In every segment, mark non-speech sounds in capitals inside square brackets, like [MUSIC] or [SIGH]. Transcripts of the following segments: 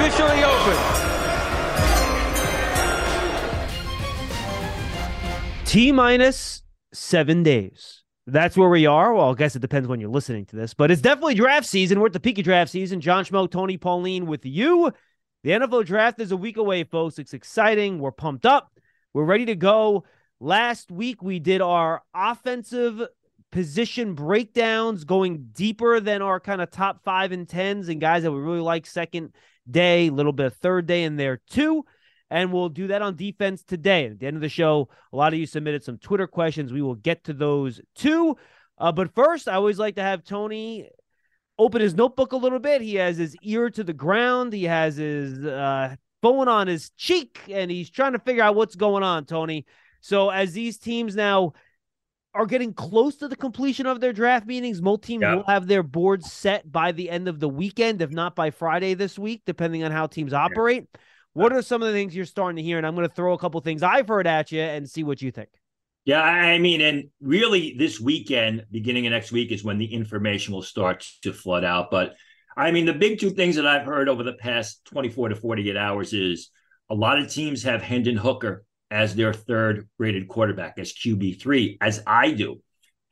officially open. T minus seven days. That's where we are. Well, I guess it depends when you're listening to this, but it's definitely draft season. We're at the peak of draft season. John Schmeelk, Tony Pauline with you. The NFL draft is a week away, folks. It's exciting. We're pumped up. We're ready to go. Last week, we did our offensive position breakdowns, going deeper than our kind of top five and tens and guys that we really like second day, a little bit of third day in there too and we'll do that on defense today. At the end of the show, a lot of you submitted some Twitter questions. We will get to those too. Uh, but first, I always like to have Tony open his notebook a little bit. He has his ear to the ground, he has his uh, phone on his cheek, and he's trying to figure out what's going on, Tony. So, as these teams now are getting close to the completion of their draft meetings. Most teams will have their boards set by the end of the weekend, if not by Friday this week, depending on how teams operate. Yeah. What are some of the things you're starting to hear? And I'm going to throw a couple things I've heard at you and see what you think. Yeah, I mean, and really this weekend, beginning of next week, is when the information will start to flood out. But I mean, the big two things that I've heard over the past 24 to 48 hours is a lot of teams have Hendon Hooker as their third rated quarterback, as QB3, as I do.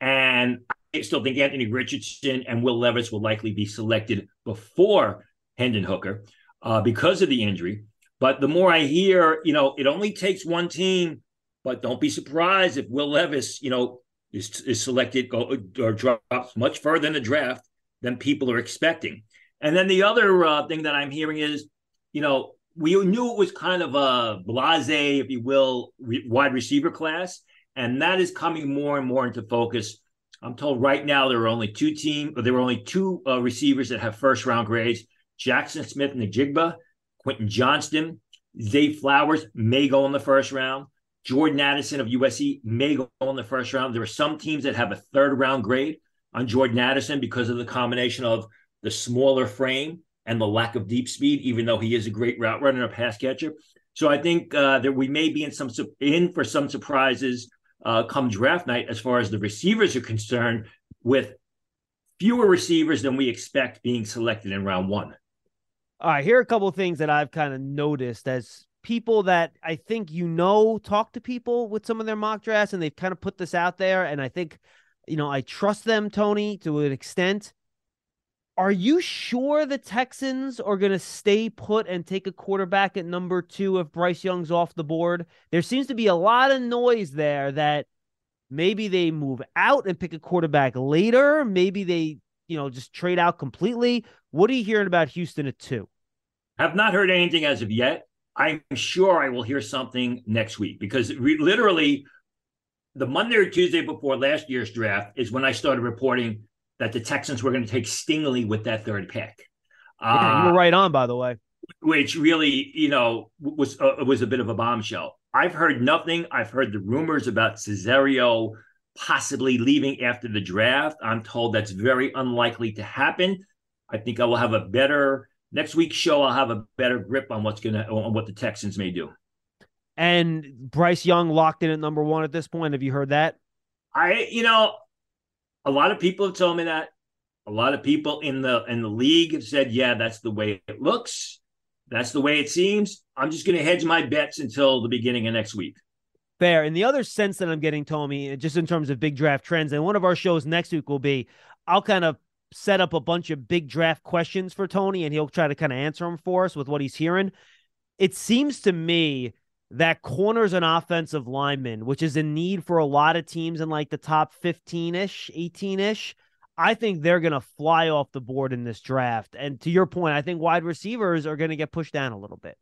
And I still think Anthony Richardson and Will Levis will likely be selected before Hendon Hooker uh, because of the injury. But the more I hear, you know, it only takes one team, but don't be surprised if Will Levis, you know, is, is selected go, or drops much further in the draft than people are expecting. And then the other uh, thing that I'm hearing is, you know, we knew it was kind of a blase, if you will, re- wide receiver class, and that is coming more and more into focus. I'm told right now there are only two team, there were only two uh, receivers that have first round grades: Jaxon Smith-Njigba Quentin Johnston, Zay Flowers may go in the first round. Jordan Addison of USC may go in the first round. There are some teams that have a third round grade on Jordan Addison because of the combination of the smaller frame and the lack of deep speed, even though he is a great route runner and a pass catcher. So I think uh, that we may be in some in for some surprises uh, come draft night as far as the receivers are concerned, with fewer receivers than we expect being selected in round one. All right, here are a couple of things that I've kind of noticed as people that I think you know talk to people with some of their mock drafts and they've kind of put this out there. And I think, you know, I trust them, Tony, to an extent. Are you sure the Texans are going to stay put and take a quarterback at number two if Bryce Young's off the board? There seems to be a lot of noise there that maybe they move out and pick a quarterback later. Maybe they you know, just trade out completely? What are you hearing about Houston at two? Have not heard anything as of yet. I'm sure I will hear something next week because re- literally the Monday or Tuesday before last year's draft is when I started reporting that the Texans were going to take Stingley with that third pick. Yeah, you were uh, right on, by the way. Which really, you know, was uh, was a bit of a bombshell. I've heard nothing. I've heard the rumors about Caserio possibly leaving after the draft. I'm told that's very unlikely to happen. I think I will have a better next week's show. I'll have a better grip on what's gonna on what the Texans may do. And Bryce Young locked in at number one at this point. Have you heard that? I, you know, a lot of people have told me that. A lot of people in the in the league have said, "Yeah, that's the way it looks. That's the way it seems." I'm just going to hedge my bets until the beginning of next week. Fair. And the other sense that I'm getting, Tommy, just in terms of big draft trends, and one of our shows next week will be I'll kind of set up a bunch of big draft questions for Tony and he'll try to kind of answer them for us with what he's hearing. It seems to me that corners an offensive lineman, which is a need for a lot of teams in like the top 15 ish, 18 ish, I think they're going to fly off the board in this draft. And to your point, I think wide receivers are going to get pushed down a little bit.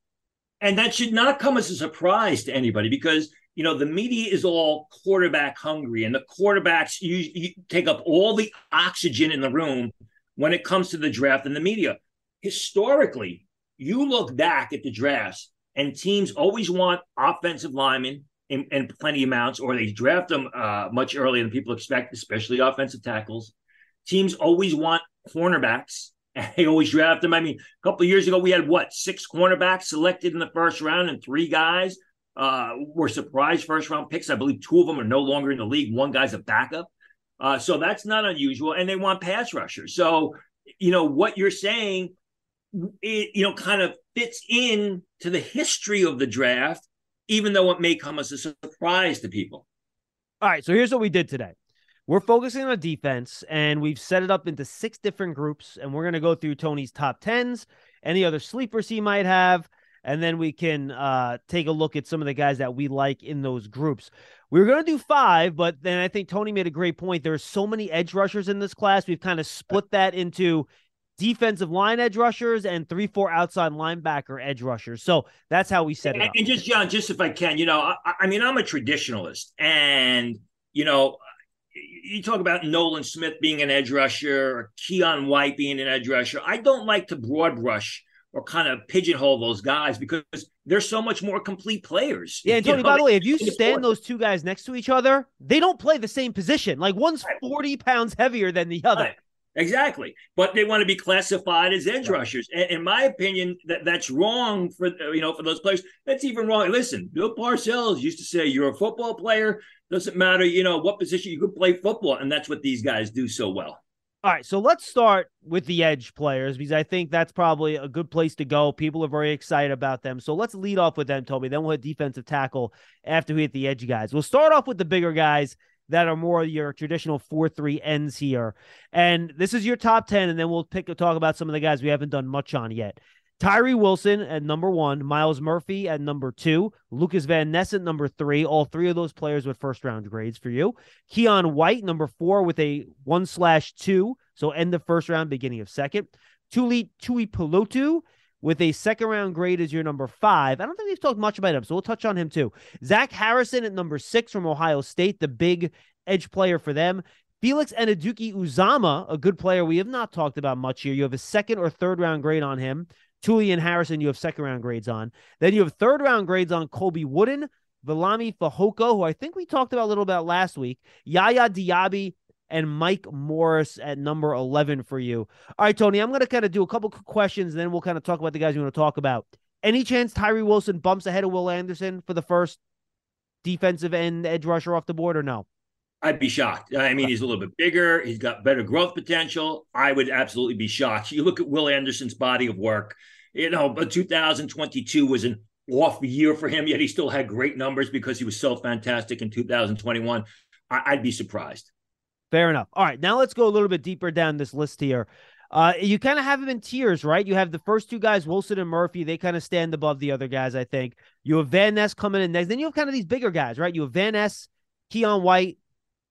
And that should not come as a surprise to anybody because you know, the media is all quarterback hungry, and the quarterbacks you, you take up all the oxygen in the room when it comes to the draft and the media. Historically, you look back at the drafts, and teams always want offensive linemen in, in plenty amounts, or they draft them uh, much earlier than people expect, especially offensive tackles. Teams always want cornerbacks. [LAUGHS] And They always draft them. I mean, a couple of years ago, we had what six cornerbacks selected in the first round, and three guys uh, were surprise first round picks. I believe two of them are no longer in the league. One guy's a backup. Uh, so that's not unusual. And they want pass rushers. So, you know, what you're saying, it, you know, kind of fits in to the history of the draft, even though it may come as a surprise to people. All right, so here's what we did today. We're focusing on defense, and we've set it up into six different groups, and we're going to go through Tony's top tens, any other sleepers he might have, and then we can uh, take a look at some of the guys that we like in those groups. We were going to do five, but then I think Tony made a great point. There are so many edge rushers in this class. We've kind of split that into defensive line edge rushers and three, four outside linebacker edge rushers. So that's how we set it and, up. And just, John, just if I can, you know, I, I mean, I'm a traditionalist, and, you know, you talk about Nolan Smith being an edge rusher or Keion White being an edge rusher. I don't like to broad brush or kind of pigeonhole those guys because they're so much more complete players. Yeah, and Tony, know, by the way, if you stand those two guys next to each other, they don't play the same position. Like one's 40 pounds heavier than the other. Right. Exactly, but they want to be classified as edge right. rushers. And in my opinion, that that's wrong for uh, you know for those players. That's even wrong. Listen, Bill Parcells used to say, "You're a football player. Doesn't matter, you know, what position you could play football," and that's what these guys do so well. All right, so let's start with the edge players because I think that's probably a good place to go. People are very excited about them. So let's lead off with them, Toby. Then we'll hit defensive tackle after we hit the edge guys. We'll start off with the bigger guys that are more your traditional 4-3 ends here. And this is your top 10 and then we'll pick talk about some of the guys we haven't done much on yet. Tyree Wilson at number one, Myles Murphy at number two, Lukas Van Ness at number three. All three of those players with first round grades for you. Keion White, number four, with a one slash two. So end the first round, beginning of second. Tuli Tuipulotu with a second round grade as your number five. I don't think we've talked much about him, so we'll touch on him too. Zach Harrison at number six from Ohio State, the big edge player for them. Felix Anudike-Uzomah, a good player we have not talked about much here. You have a second or third round grade on him. Julian Harrison, you have second round grades on. Then you have third round grades on Colby Wooden, Viliami Fehoko, who I think we talked about a little about last week, Yaya Diaby, and Mike Morris at number 11 for you. All right, Tony, I'm going to kind of do a couple questions, and then we'll kind of talk about the guys we want to talk about. Any chance Tyree Wilson bumps ahead of Will Anderson for the first defensive end edge rusher off the board, or no? I'd be shocked. I mean, he's a little bit bigger. He's got better growth potential. I would absolutely be shocked. You look at Will Anderson's body of work. You know, but 2022 was an off year for him, yet he still had great numbers because he was so fantastic in 2021. I- would be surprised. Fair enough. All right, now let's go a little bit deeper down this list here. Uh, you kind of have them in tiers, right? You have the first two guys, Wilson and Murphy. They kind of stand above the other guys, I think. You have Van Ness coming in next. Then you have kind of these bigger guys, right? You have Van Ness, Keion White,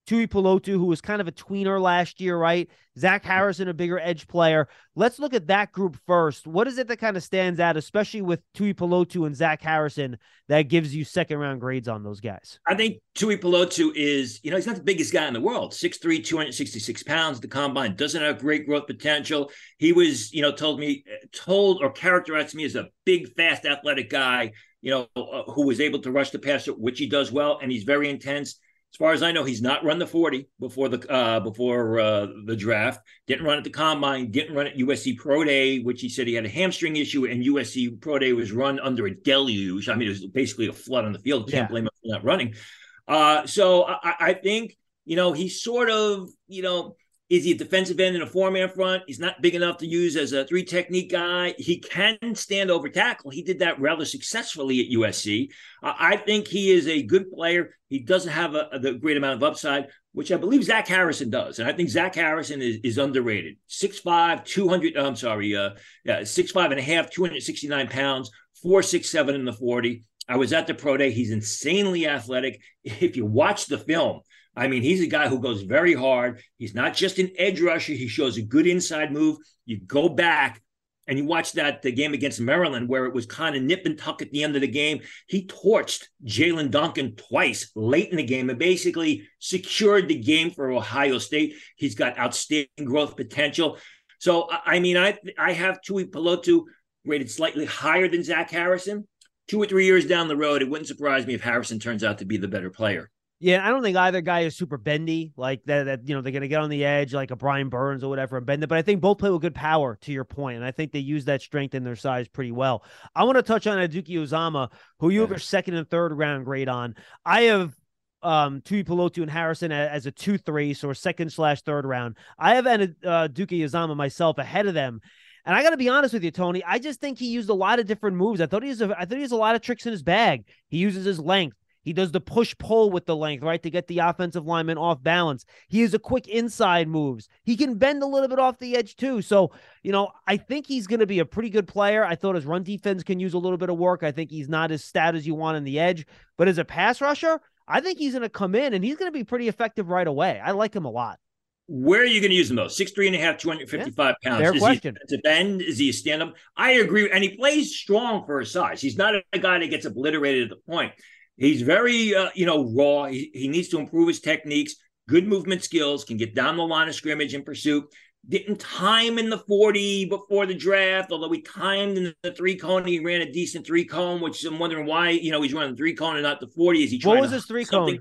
Tuipulotu, who was kind of a tweener last year, right? Zach Harrison, a bigger edge player. Let's look at that group first. What is it that kind of stands out, especially with Tuipulotu and Zach Harrison, that gives you second round grades on those guys? I think Tuipulotu is, you know, he's not the biggest guy in the world. 6'3, 266 pounds the combine, doesn't have great growth potential. He was, you know, told me, told or characterized me as a big, fast, athletic guy, you know, uh, who was able to rush the passer, which he does well, and he's very intense as far as I know, he's not run the 40 before the uh, before uh, the draft. Didn't run at the combine. Didn't run at USC Pro Day, which he said he had a hamstring issue, and USC Pro Day was run under a deluge. I mean, it was basically a flood on the field. Can't yeah. blame him for not running. Uh, so I, I think you know he's sort of you know is he a defensive end in a four man front? He's not big enough to use as a three technique guy. He can stand over tackle. He did that rather successfully at USC. Uh, I think he is a good player. He doesn't have a, a, great amount of upside, which I believe Zach Harrison does. And I think Zach Harrison is, is underrated. 6'5, 200, I'm sorry, uh, yeah, 6'5 and a half, 269 pounds, 4'6'7 in the 40. I was at the pro day. He's insanely athletic. If you watch the film, I mean, he's a guy who goes very hard. He's not just an edge rusher. He shows a good inside move. You go back and you watch that the game against Maryland where it was kind of nip and tuck at the end of the game. He torched Jalen Duncan twice late in the game and basically secured the game for Ohio State. He's got outstanding growth potential. So I mean, I I have Tuipulotu rated slightly higher than Zach Harrison. Two or three years down the road, it wouldn't surprise me if Harrison turns out to be the better player. Yeah, I don't think either guy is super bendy, like that. That you know they're gonna get on the edge like a Brian Burns or whatever and bend it. But I think both play with good power. To your point, and I think they use that strength in their size pretty well. I want to touch on Anudike Uzomah, who you yeah. have a second and third round grade on. I have um Tuipulotu and Harrison as a two three, so a second slash third round. I have uh, Duke Uzomah myself ahead of them. And I got to be honest with you, Tony. I just think he used a lot of different moves. I thought he has a, I thought he has a lot of tricks in his bag. He uses his length. He does the push pull with the length, right, to get the offensive lineman off balance. He has a quick inside moves. He can bend a little bit off the edge too. So, you know, I think he's going to be a pretty good player. I thought his run defense can use a little bit of work. I think he's not as stout as you want on the edge, but as a pass rusher, I think he's going to come in and he's going to be pretty effective right away. I like him a lot. Where are you going to use him though? Six three and a half, 255 yeah, pounds. Fair is question. he a bend? Is he a stand up? I agree. And he plays strong for his size. He's not a guy that gets obliterated at the point. He's very, uh, you know, raw. He, he needs to improve his techniques, good movement skills, can get down the line of scrimmage in pursuit. Didn't time in the 40 before the draft, although he timed in the three cone. He ran a decent three cone, which I'm wondering why, you know, he's running the three cone and not the 40. Is he trying What was his three cone?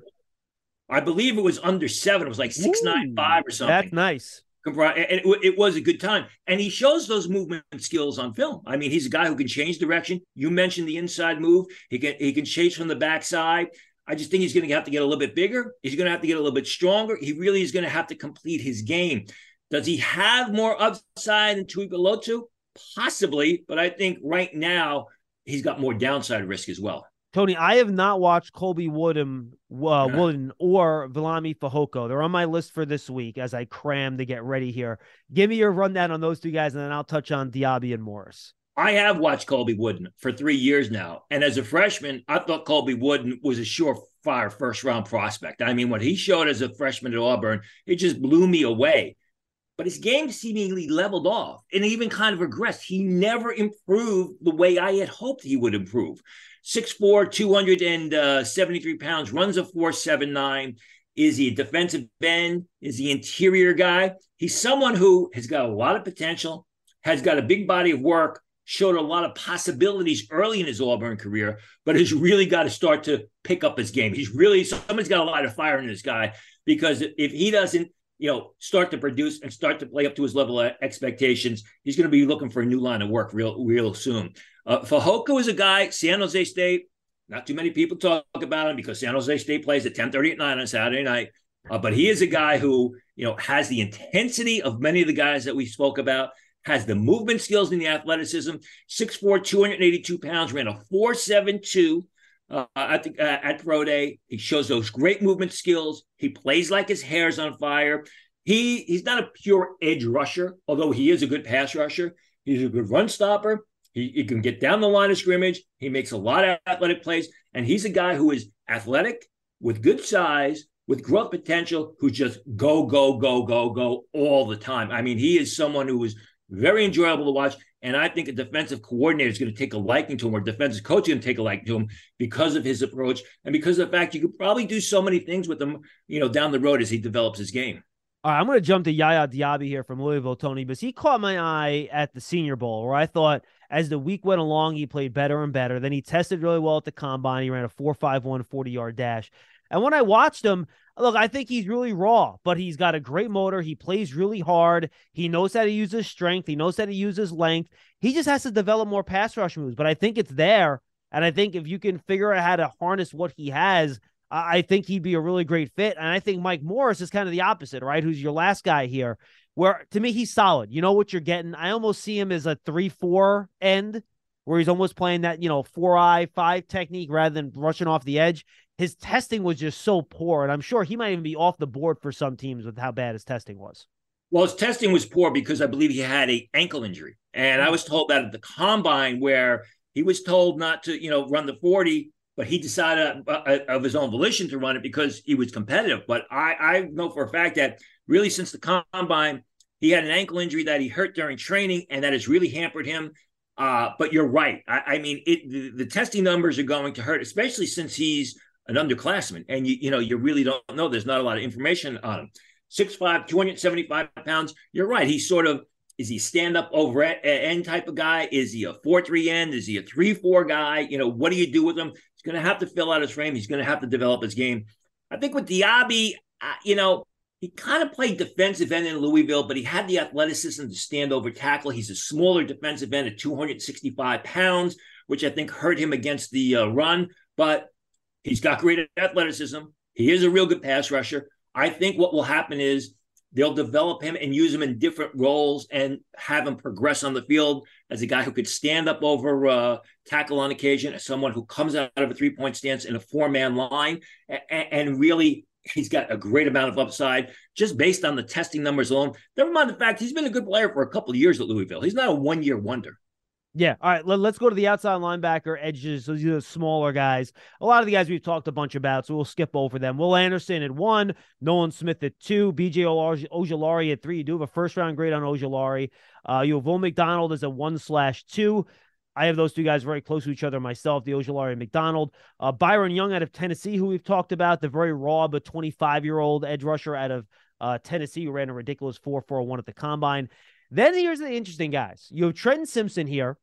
I believe it was under seven. It was like six Ooh, nine five or something. That's nice. And it, it, was a good time. And he shows those movement skills on film. I mean, he's a guy who can change direction. You mentioned the inside move. He can he can chase from the backside. I just think he's going to have to get a little bit bigger. He's going to have to get a little bit stronger. He really is going to have to complete his game. Does he have more upside than Tuipulotu? Possibly, but I think right now he's got more downside risk as well. Tony, I have not watched Colby Woodham, uh, Wooden or Viliami Fehoko. They're on my list for this week as I cram to get ready here. Give me your rundown on those two guys, and then I'll touch on Diaby and Morris. I have watched Colby Wooden for three years now. And as a freshman, I thought Colby Wooden was a surefire first round prospect. I mean, what he showed as a freshman at Auburn, it just blew me away. But his game seemingly leveled off and even kind of regressed. He never improved the way I had hoped he would improve. 6'4, 273 uh, pounds, runs a 4'7'9. Is he a defensive end? Is he interior guy? He's someone who has got a lot of potential, has got a big body of work, showed a lot of possibilities early in his Auburn career, but has really got to start to pick up his game. He's really someone's got a lot of fire in this guy because if he doesn't, you know, start to produce and start to play up to his level of expectations, he's going to be looking for a new line of work real, real soon. Uh, Fehoko is a guy, San Jose State. Not too many people talk about him because San Jose State plays at 10:30 at night on Saturday night. Uh, but he is a guy who, you know, has the intensity of many of the guys that we spoke about, has the movement skills and the athleticism. 6'4, 282 pounds, ran a 4'7'2 uh, at, the, uh, at Pro Day. He shows those great movement skills. He plays like his hair's on fire. He He's not a pure edge rusher, although he is a good pass rusher. He's a good run stopper. He, he can get down the line of scrimmage. He makes a lot of athletic plays. And he's a guy who is athletic with good size, with growth potential, who just go, go, go, go, go all the time. I mean, he is someone who is very enjoyable to watch. And I think a defensive coordinator is going to take a liking to him, or defensive coach is going to take a liking to him because of his approach and because of the fact you could probably do so many things with him, you know, down the road as he develops his game. All right, I'm going to jump to Yaya Diaby here from Louisville, Tony, because he caught my eye at the Senior Bowl, where I thought as the week went along, he played better and better. Then he tested really well at the combine. He ran a 4.51 40 yard dash. And when I watched him, look, I think he's really raw, but he's got a great motor. He plays really hard. He knows how to use his strength. He knows how to use his length. He just has to develop more pass rush moves, but I think it's there. And I think if you can figure out how to harness what he has, I think he'd be a really great fit. And I think Mike Morris is kind of the opposite, right? Who's your last guy here? Where to me, he's solid. You know what you're getting. I almost see him as a 3 4 end where he's almost playing that, you know, four eye, five technique rather than rushing off the edge. His testing was just so poor. And I'm sure he might even be off the board for some teams with how bad his testing was. Well, his testing was poor because I believe he had a ankle injury. And I hmm. was told that at the combine where he was told not to, you know, run the 40 but he decided uh, uh, of his own volition to run it because he was competitive. But I, I know for a fact that really since the combine, he had an ankle injury that he hurt during training, and that has really hampered him. Uh, but you're right. I, I mean, it, the, the, testing numbers are going to hurt, especially since he's an underclassman, and you you know you really don't know. There's not a lot of information on him. 6'5", 275 pounds. You're right. He's sort of is he stand up over at, end type of guy? Is he a four three end? Is he a three four guy? You know, what do you do with him? He's going to have to fill out his frame. He's going to have to develop his game. I think with Diaby, you know, he kind of played defensive end in Louisville, but he had the athleticism to stand over tackle. He's a smaller defensive end at 265 pounds, which I think hurt him against the uh, run. But he's got great athleticism. He is a real good pass rusher. I think what will happen is They'll develop him and use him in different roles and have him progress on the field as a guy who could stand up over uh, tackle on occasion, as someone who comes out of a three point stance in a four man line, and, and really he's got a great amount of upside just based on the testing numbers alone. Never mind the fact he's been a good player for a couple of years at Louisville. He's not a one year wonder. Yeah. All right. Let, us go to the outside linebacker edges. Those are the smaller guys. A lot of the guys we've talked a bunch about, so we'll skip over them. Will Anderson at one, Nolan Smith at two, BJ Ojulari at three. You do have a first round grade on Ojulari. Uh, you have Will McDonald as a one slash two. I have those two guys very close to each other myself, the Ojulari and McDonald. Uh, Byron Young out of Tennessee, who we've talked about, the very raw but 25 year old edge rusher out of uh, Tennessee, who ran a ridiculous 4 4 1 at the combine. Then here's the interesting guys. You have Trenton Simpson here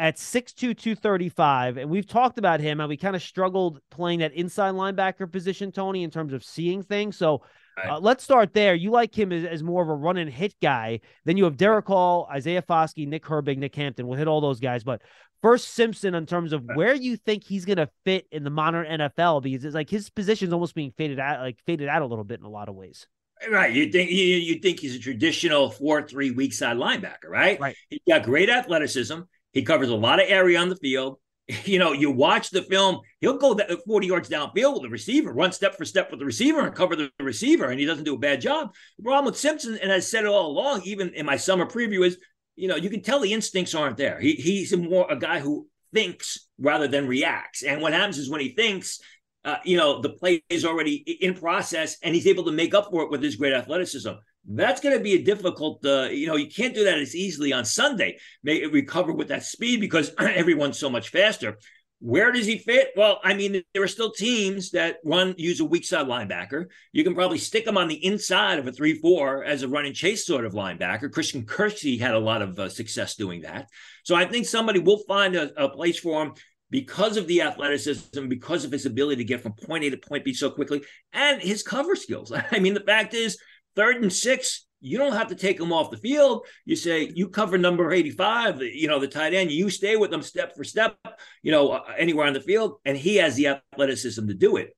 at 6'2, 235. And we've talked about him, how we kind of struggled playing that inside linebacker position, Tony, in terms of seeing things. So uh, let's start there. You like him as, as, more of a run and hit guy. Then you have Derick Hall, Isaiah Foskey, Nick Herbig, Nick Hampton. We'll hit all those guys. But first, Simpson, in terms of where you think he's going to fit in the modern NFL, because it's like his position is almost being faded out, like faded out a little bit in a lot of ways. Right. You think you, you think he's a traditional four three weak side linebacker, right? Right. He's got great athleticism. He covers a lot of area on the field. [LAUGHS] You know, you watch the film, he'll go 40 yards downfield with the receiver, run step for step with the receiver and cover the receiver, and he doesn't do a bad job. The problem with Simpson, and I said it all along, even in my summer preview, is you know, you can tell the instincts aren't there. He, he's more a guy who thinks rather than reacts. And what happens is when he thinks, uh, you know, the play is already in process and he's able to make up for it with his great athleticism. That's going to be a difficult, uh, you know, you can't do that as easily on Sunday, may recover with that speed because [CLEARS THROAT] everyone's so much faster. Where does he fit? Well, I mean, there are still teams that run use a weak side linebacker. You can probably stick him on the inside of a three-four as a run and chase sort of linebacker. Christian Kirksey had a lot of uh, success doing that. So I think somebody will find a, a place for him because of the athleticism, because of his ability to get from point A to point B so quickly, and his cover skills. [LAUGHS] I mean, the fact is, third and six, you don't have to take him off the field. You say you cover number 85, you know, the tight end, you stay with them step for step, you know, uh, anywhere on the field, and he has the athleticism to do it.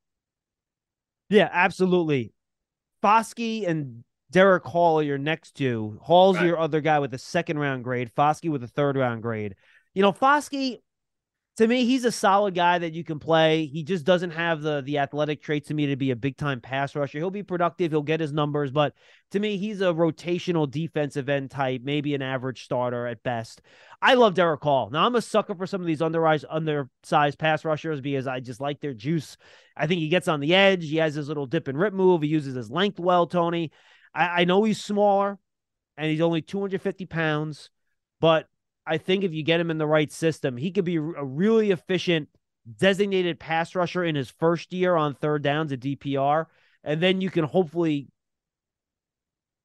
Yeah, absolutely. Foskey and Derick Hall are your next two. Hall's right. your other guy with a second round grade, Foskey with a third round grade. You know, Foskey, to me, he's a solid guy that you can play. He just doesn't have the the athletic traits to me to be a big time pass rusher. He'll be productive, he'll get his numbers, but to me, he's a rotational defensive end type, maybe an average starter at best. I love Derick Hall. Now I'm a sucker for some of these undersized undersized pass rushers because I just like their juice. I think he gets on the edge. He has his little dip and rip move. He uses his length well, Tony. I, I know he's smaller and he's only 250 pounds, but I think if you get him in the right system, he could be a really efficient designated pass rusher in his first year on third downs at DPR. And then you can hopefully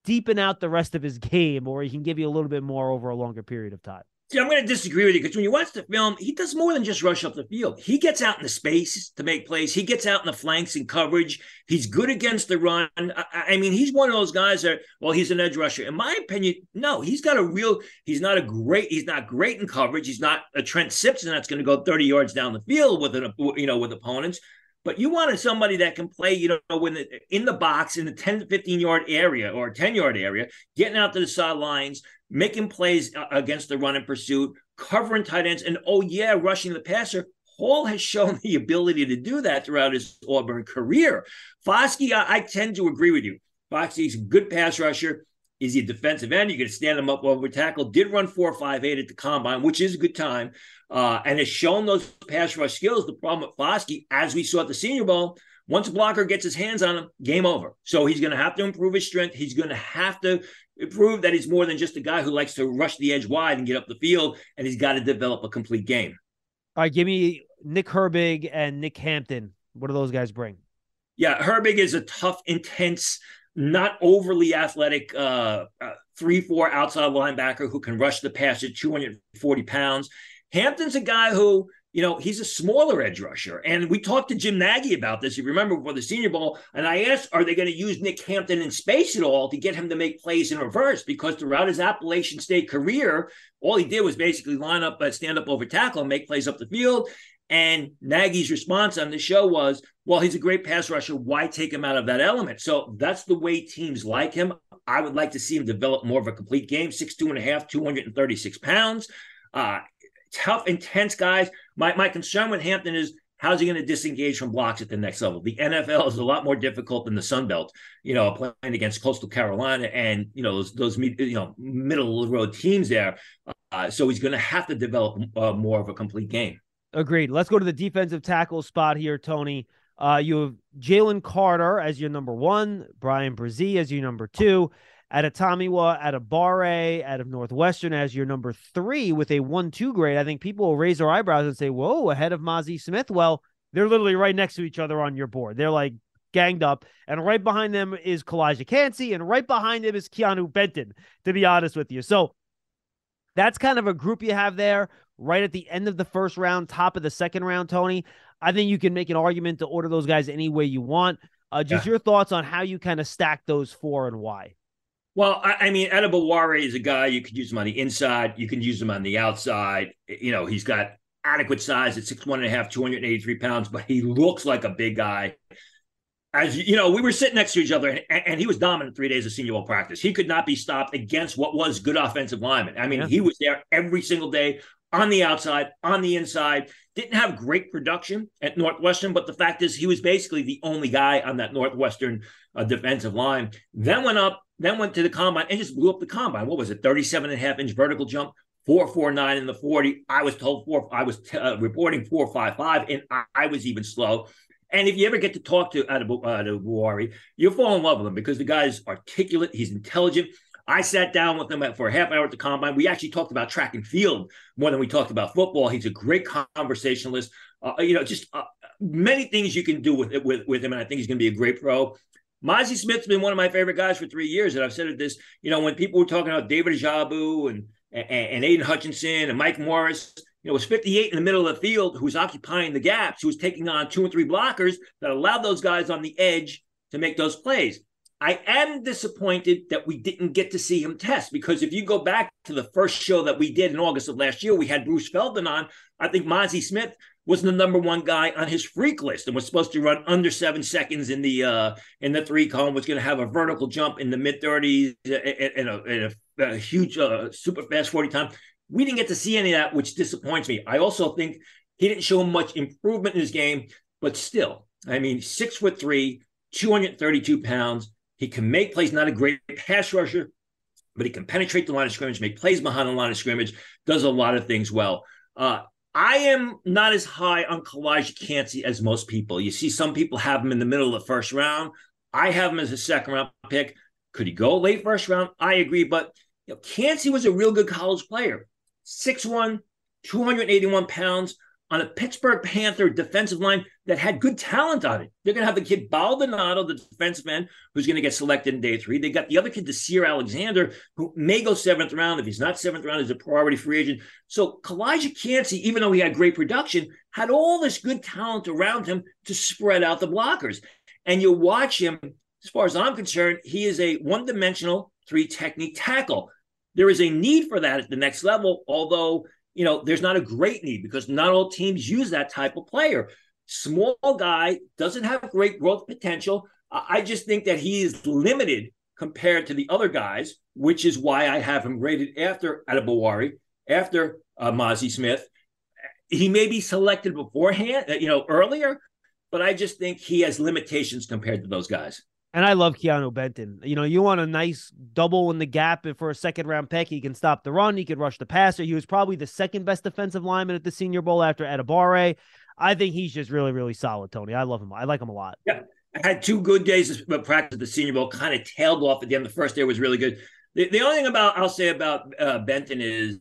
deepen out the rest of his [LAUGHS] game, or he can give you a little bit more over a longer period of time. See, I'm going to disagree with you because when you watch the film, he does more than just rush up the field. He gets out in the space to make plays. He gets out in the flanks and coverage. He's good against the run. I, I, mean, he's one of those guys that, well, he's an edge rusher. In my opinion, no, he's got a real. He's not a great. He's not great in coverage. He's not a Trent Simpson that's going to go 30 yards down the field with an, you know, with opponents. But you wanted somebody that can play, you know, when the, in the box in the 10 to 15 yard area or 10 yard area, getting out to the sidelines, making plays uh, against the run and pursuit, covering tight ends, and oh yeah, rushing the passer. Hall has shown [LAUGHS] the ability to do that throughout his Auburn career. Foskey, I, I tend to agree with you. Foskey's a good pass rusher. Is he a defensive end? You can stand him up over tackle. Did run four five eight at the combine, which is a good time, uh, and has shown those pass rush skills. The problem with Foskey, as we saw at the Senior Bowl, once a blocker gets his hands on him, game over. So he's going to have to improve his strength. He's going to have to prove that he's more than just a guy who likes to rush the edge wide and get up the field, and he's got to develop a complete game. All right, give me Nick Herbig and Nick Hampton. What do those guys bring? Yeah, Herbig is a tough, intense, not overly athletic uh, uh, three four outside linebacker who can rush the pass at 240 pounds. Hampton's a guy who you know, he's a smaller edge rusher. And we talked to Jim Nagy about this, if you remember, before the Senior Bowl. And I asked, are they going to use Nick Hampton in space at all to get him to make plays in reverse? Because throughout his Appalachian State career, all he did was basically line up, uh, stand up over tackle, and make plays up the field. And Nagy's response on the show was, well, he's a great pass rusher. Why take him out of that element? So that's the way teams like him. I would like to see him develop more of a complete game, six, two and a half, 236 pounds. Uh, tough, intense guys. My, my concern with Hampton is how's he going to disengage from blocks at the next level? The NFL is a lot more difficult than the Sun Belt, you know, playing against Coastal Carolina and, you know, those, those you know, middle of the road teams there. Uh, so he's going to have to develop uh, more of a complete game. Agreed. Let's go to the defensive tackle spot here, Tony. Uh, you have Jalen Carter as your number one, Bryan Bresee as your number two, Adetomiwa Adebawore out of Northwestern as your number three with a one-two grade. I think people will raise their eyebrows and say, "Whoa, ahead of Mazi Smith." Well, they're literally right next to each other on your board. They're like ganged up, and right behind them is Calijah Kancey, and right behind him is Keanu Benton. To be honest with you, so that's kind of a group you have there right at the end of the first round, top of the second round, Tony. I think you can make an argument to order those guys any way you want. Uh, just yeah. your thoughts on how you kind of stack those four and why. Well, I, I mean, Adebawore is a guy you could use him on the inside. You can use him on the outside. You know, he's got adequate size at six one and a half, 283 pounds, but he looks like a big guy. As you know, we were sitting next to each other, and, and, he was dominant three days of senior bowl practice. He could not be stopped against what was good offensive linemen. I mean, yeah. he was there every single day, on the outside, on the inside. Didn't have great production at Northwestern, but the fact is he was basically the only guy on that Northwestern uh, defensive line. Then went up, then went to the combine and just blew up the combine. What was it? 37 and a half inch vertical jump, 449 in the 40. I was told four, I was t- uh, reporting 455, and I, I, was even slow. And if you ever get to talk to Adebawore, you'll fall in love with him because the guy's articulate, he's intelligent. I sat down with him for a half hour at the combine. We actually talked about track and field more than we talked about football. He's a great conversationalist. Uh, you know, just uh, many things you can do with with with him, and I think he's going to be a great pro. Mazi Smith's been one of my favorite guys for three years, and I've said it this. You know, when people were talking about David Ojabo and and, and Aidan Hutchinson and Mike Morris, you know, was 58 in the middle of the field who's occupying the gaps, who was taking on two and three blockers that allowed those guys on the edge to make those plays. I am disappointed that we didn't get to see him test because if you go back to the first show that we did in August of last year, we had Bruce Feldman on. I think Mazi Smith was the number one guy on his freak list and was supposed to run under seven seconds in the uh, in the three cone. Was going to have a vertical jump in the mid thirties and a, a, a, huge uh, super fast forty time. We didn't get to see any of that, which disappoints me. I also think he didn't show much improvement in his game, but still, I mean, six foot three, two hundred thirty two pounds he can make plays, not a great pass rusher, but he can penetrate the line of scrimmage, make plays behind the line of scrimmage, does a lot of things well. Uh, I am not as high on Calijah Kancey as most people. You see, some people have him in the middle of the first round. I have him as a second round pick. Could he go late first round? I agree, but you know, Kancey was a real good college player. 6'1, 281 pounds, on a Pittsburgh Panther defensive line that had good talent on it. They're going to have the kid Baldonado, the defensive end, who's going to get selected in day three. They got the other kid, Deslin Alexander, who may go seventh round. If he's not seventh round, he's a priority free agent. So Calijah Kancey, even though he had great production, had all this good talent around him to spread out the blockers. And you watch him, as far as I'm concerned, he is a one dimensional three technique tackle. There is a need for that at the next level, although you know, there's not a great need because not all teams use that type of player. Small guy doesn't have great growth potential. I just think that he is limited compared to the other guys, which is why I have him rated after Adebawore, after uh, Mazi Smith. He may be selected beforehand, uh, you know, earlier, but I just think he has limitations compared to those guys. And I love Keanu Benton. You know, you want a nice double in the gap for a second round pick. He can stop the run. He could rush the passer. He was probably the second best defensive lineman at the Senior Bowl after Adebawore. I think he's just really, really solid, Tony. I love him. I like him a lot. Yeah. I had two good days of practice at the Senior Bowl, kind of tailed off at the end. The first day was really good. The, the only thing about I'll say about uh, Benton is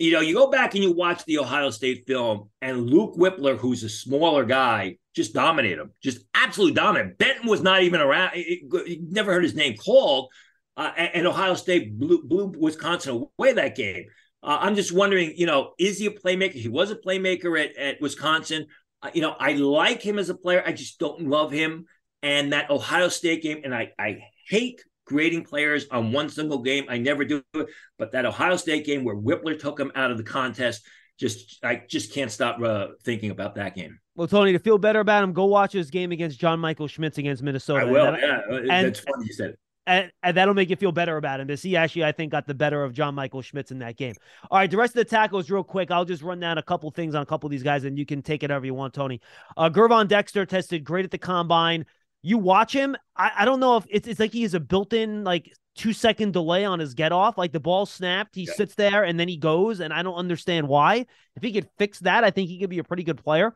you know, you go back and you watch the Ohio State film, and Luke Wypler, who's a smaller guy, just dominate him, just absolutely dominated. Benton was not even around; he never heard his name called, uh, and Ohio State blew, blew, Wisconsin away that game. Uh, I'm just wondering, you know, is he a playmaker? He was a playmaker at, at Wisconsin. Uh, you know, I like him as a player. I just don't love him. And that Ohio State game, and I, I hate grading players on one single game. I never do it. But that Ohio State game where Wypler took him out of the contest, just I just can't stop uh, thinking about that game. Well, Tony, to feel better about him, go watch his game against John Michael Schmitz against Minnesota. I will. And yeah, and, that's funny you said. It. And, and, that'll make you feel better about him. Because he actually, I think, got the better of John Michael Schmitz in that game. All right, the rest of the tackles, real quick. I'll just run down a couple things on a couple of these guys, and you can take it however you want, Tony. Uh, Gervon Dexter tested great at the combine. You watch him. I, I don't know if it's, it's like he has a built-in like two second delay on his get off. Like the ball snapped, he yeah. sits there and then he goes, and I don't understand why. If he could fix that, I think he could be a pretty good player.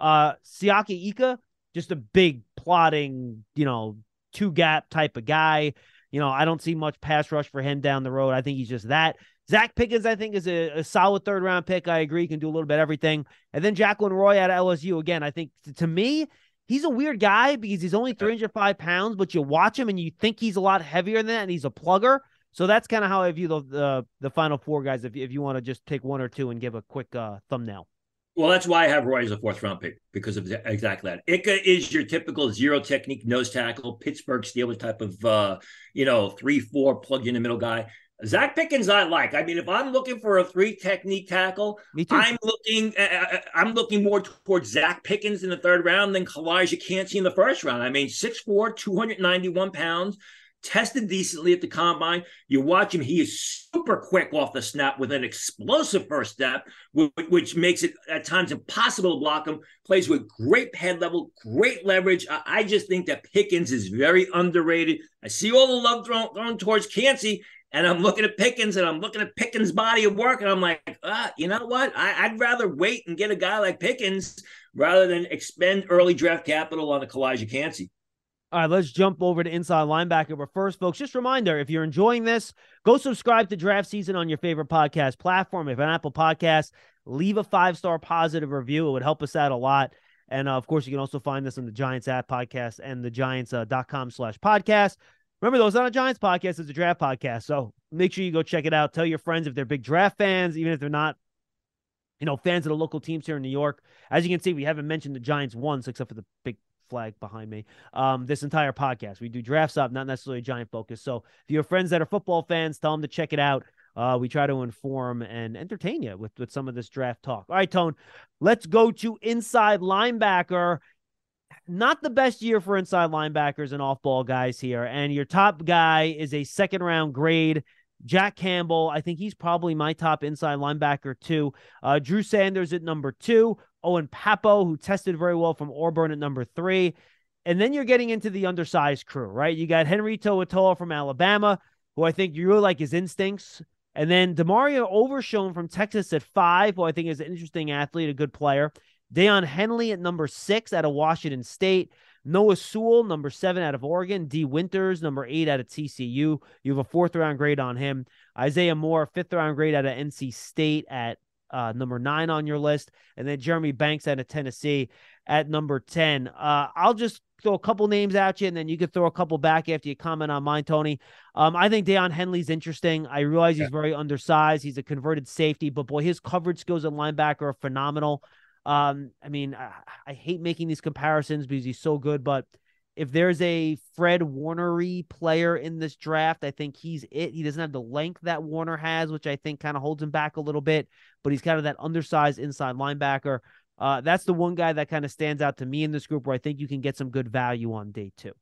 Uh, Siaki Ika, just a big plotting, you know, two gap type of guy. You know, I don't see much pass rush for him down the road. I think he's just that. Zacch Pickens, I think, is a, a, solid third round pick. I agree, He can do a little bit everything. And then Jaquelin Roy at LSU. Again, I think to me, he's a weird guy because he's only 305 pounds, but you watch him and you think he's a lot heavier than that, and he's a plugger. So that's kind of how I view the, the, the final four guys. If if you want to just take one or two and give a quick uh, thumbnail. Well, that's why I have Roy as a fourth round pick because of exactly that. Ika is your typical zero technique nose tackle, Pittsburgh Steelers type of uh, you know three four plugged in the middle guy. Zacch Pickens, I like. I mean, if I'm looking for a three technique tackle, I'm looking. Uh, uh, uh, I'm looking more towards Zacch Pickens in the third round than Calijah Kancey in the first round. I mean, 6'4", 291 pounds, tested decently at the combine. You watch him; he is super quick off the snap with an explosive first step, which, makes it at times impossible to block him. Plays with great head level, great leverage. I, just think that Pickens is very underrated. I see all the love thrown, thrown towards Kancey and I'm looking at Pickens and I'm looking at Pickens' body of work, and I'm like, ah, you know what? I, would rather wait and get a guy like Pickens rather than expend early draft capital on a Calijah Kancey. All right, let's jump over to inside linebacker. But first, folks, just reminder if you're enjoying this, go subscribe to Draft Season on your favorite podcast platform. If an Apple Podcast, leave a five star positive review. It would help us out a lot. And uh, of course, you can also find this on the Giants app podcast and the giants.com uh, slash podcast. Remember, it's not a Giants podcast, it's a draft podcast. So make sure you go check it out. Tell your friends if they're big draft fans, even if they're not, you know, fans of the local teams here in New York. As you can see, we haven't mentioned the Giants once, except for the big flag behind me. Um, this entire podcast, we do drafts up, not necessarily giant focus. So if you have friends that are football fans, tell them to check it out. Uh, we try to inform and entertain you with, with some of this draft talk. All right, Tone, let's go to inside linebacker not the best year for inside linebackers and off ball guys here. And your top guy is a second round grade. Jack Campbell, I think he's probably my top inside linebacker too. Uh, Drew Sanders at number two. Owen Pappoe, who tested very well from Auburn at number three. And then you're getting into the undersized crew, right? You got Henry To'oTo'o from Alabama, who I think you really like his instincts. And then DeMarvion Overshown from Texas at five, who I think is an interesting athlete, a good player. Daiyan Henley at number six out of Washington State. Noah Sewell, number seven out of Oregon. Dee Winters, number eight out of TCU. You have a fourth round grade on him. Isaiah Moore, fifth round grade out of NC State at uh, number nine on your list. And then Jeremy Banks out of Tennessee at number 10. Uh, I'll just throw a couple names at you and then you can throw a couple back after you comment on mine, Tony. Um, I think Daiyan Henley's interesting. I realize he's yeah. very undersized. He's a converted safety, but boy, his coverage skills at linebacker are phenomenal. Um, I mean, I, I, hate making these comparisons because he's so good, but if there's a Fred Warnery player in this draft, I think he's it. He doesn't have the length that Warner has, which I think kind of holds him back a little bit, but he's kind of that undersized inside linebacker. Uh, that's the one guy that kind of stands out to me in this group where I think you can get some good value on day two.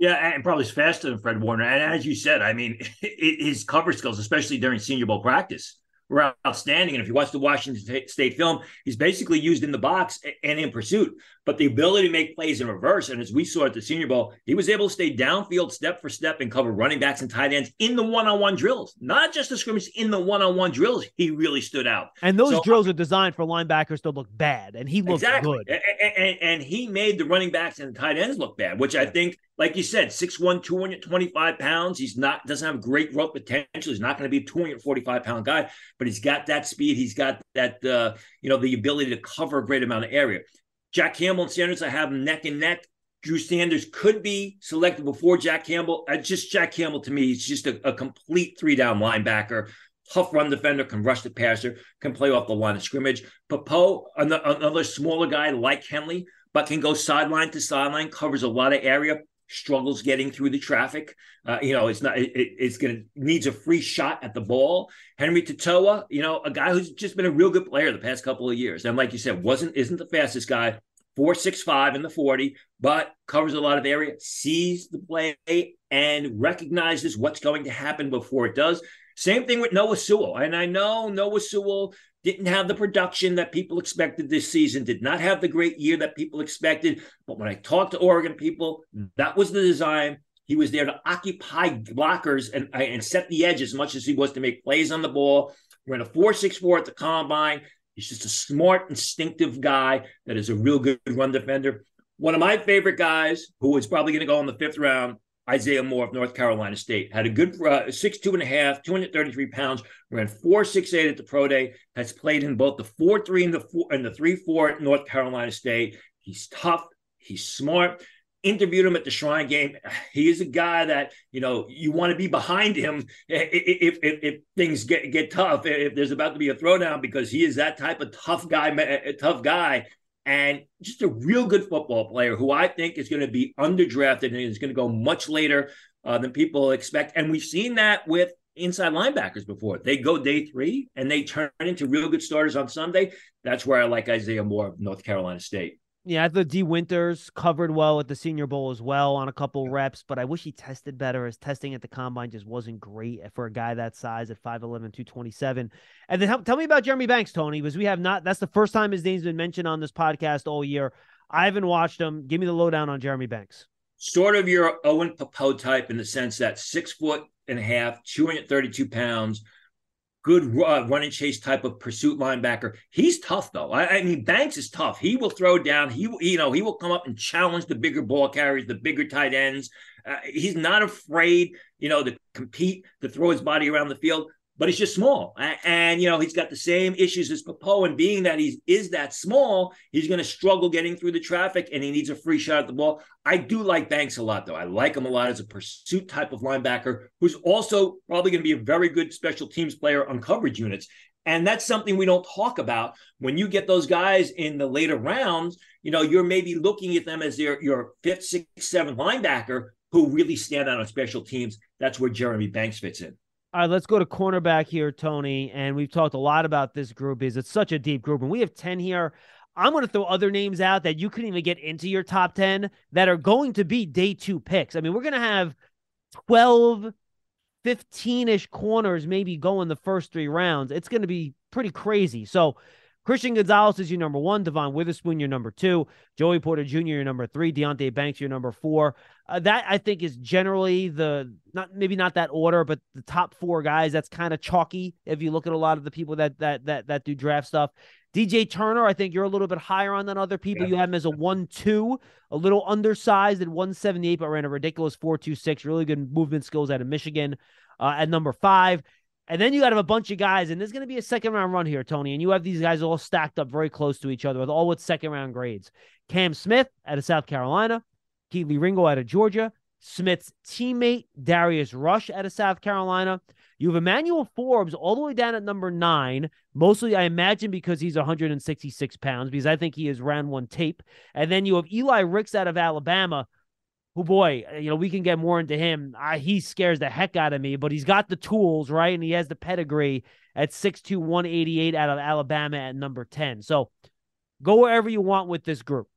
Yeah, and probably faster than Fred Warner. And as you said, I mean, [LAUGHS] his cover skills, especially during Senior Bowl practice, were outstanding. And if you watch the Washington State film, he's basically used in the box and in pursuit. But the ability to make plays in reverse, and as we saw at the Senior Bowl, he was able to stay downfield step for step and cover running backs and tight ends in the one-on-one drills, not just the scrimmage, in the one-on-one drills. He really stood out. And those so, drills are designed for linebackers to look bad, and he looked exactly. good. And, and, and, he made the running backs and the tight ends look bad, which I think, like you said, 6'1", 225 pounds. He's not doesn't have great growth potential. He's not going to be a 245 pound guy, but he's got that speed. He's got that uh, you know the ability to cover a great amount of area. Jack Campbell and Sanders, I have them neck and neck. Drew Sanders could be selected before Jack Campbell. Uh, just Jack Campbell to me, he's just a, a complete three down linebacker, tough run defender, can rush the passer, can play off the line of scrimmage. Pappoe, another, another smaller guy like Henley, but can go sideline to sideline, covers a lot of area. Struggles getting through the traffic. Uh, you know, it's not. It, it's going to needs a free shot at the ball. Henry To'oTo'o, you know, a guy who's just been a real good player the past couple of years, and like you said, wasn't isn't the fastest guy. Four six five in the forty, but covers a lot of area, sees the play, and recognizes what's going to happen before it does. Same thing with Noah Sewell, and I know Noah Sewell didn't have the production that people expected this season, did not have the great year that people expected. But when I talked to Oregon people, that was the design. He was there to occupy blockers and, and set the edge as much as he was to make plays on the ball. Ran a 4.64 at the combine. He's just a smart, instinctive guy that is a real good run defender. One of my favorite guys, who is probably going to go in the fifth round, Isaiah Moore of North Carolina State had a good uh, six two and a half, 233 pounds, ran four six eight at the pro day. Has played in both the four three and the four and the three four at North Carolina State. He's tough. He's smart. Interviewed him at the Shrine Game. He is a guy that you know you want to be behind him if, if, if things get get tough. If there's about to be a throwdown, because he is that type of tough guy, tough guy and just a real good football player who I think is going to be underdrafted and is going to go much later uh, than people expect. And we've seen that with inside linebackers before. They go day three and they turn into real good starters on Sunday. That's where I like Isaiah Moore of North Carolina State. Yeah, I thought Dee Winters covered well at the Senior Bowl as well on a couple reps, but I wish he tested better. His testing at the combine just wasn't great eh, for a guy that size at 5'11, 227. And then help, tell me about Jeremy Banks, Tony, because we have not, that's the first time his name's been mentioned on this podcast all year. I haven't watched him. Give me the lowdown on Jeremy Banks. Sort of your Owen Pappoe type in the sense that six foot and a half, 232 pounds, good uh, run and chase type of pursuit linebacker. He's tough though. I, I, mean, Banks is tough. He will throw down. He will, you know he will come up and challenge the bigger ball carriers, the bigger tight ends. Uh, he's not afraid, you know, to compete, to throw his body around the field but he's just small. And, you know, he's got the same issues as Pappoe. And being that he is that small, he's going to struggle getting through the traffic and he needs a free shot at the ball. I do like Banks a lot, though. I like him a lot as a pursuit type of linebacker who's also probably going to be a very good special teams player on coverage units. And that's something we don't talk about. When you get those guys in the later rounds, you know, you're maybe looking at them as your, your fifth, sixth, seventh linebacker who really stand out on special teams. That's where Jeremy Banks fits in. All right, let's go to cornerback here, Tony. And we've talked a lot about this group because it's such a deep group. And we have 10 here. I'm going to throw other names out that you couldn't even get into your top 10 that are going to be day two picks. I mean, we're going to have 12, 15 ish corners maybe go in the first three rounds. It's going to be pretty crazy. So Christian Gonzalez is your number one. Devon Witherspoon, your number two. Joey Porter Jr., your number three. Deonte Banks, your number four. Uh, that I think is generally the not maybe not that order, but the top four guys. That's kind of chalky if you look at a lot of the people that that that that do draft stuff. DJ Turner, I think you're a little bit higher on than other people. Yeah. You have him as a one-two, a little undersized at 178, but ran a ridiculous four-two-six. Really good movement skills out of Michigan. Uh, at number five, and then you got a bunch of guys, and there's going to be a second round run here, Tony. And you have these guys all stacked up very close to each other with all with second round grades. Cam Smith out of South Carolina, Kelee Ringo out of Georgia, Smith's teammate Darius Rush out of South Carolina. You have Emmanuel Forbes all the way down at number nine, mostly, I imagine, because he's 166 pounds, because I think he is round one tape. And then you have Eli Ricks out of Alabama, who boy, uh, you know, we can get more into him. I, he scares the heck out of me, but he's got the tools, right? And he has the pedigree at 6'2, 188 out of Alabama at number 10. So go wherever you want with this group.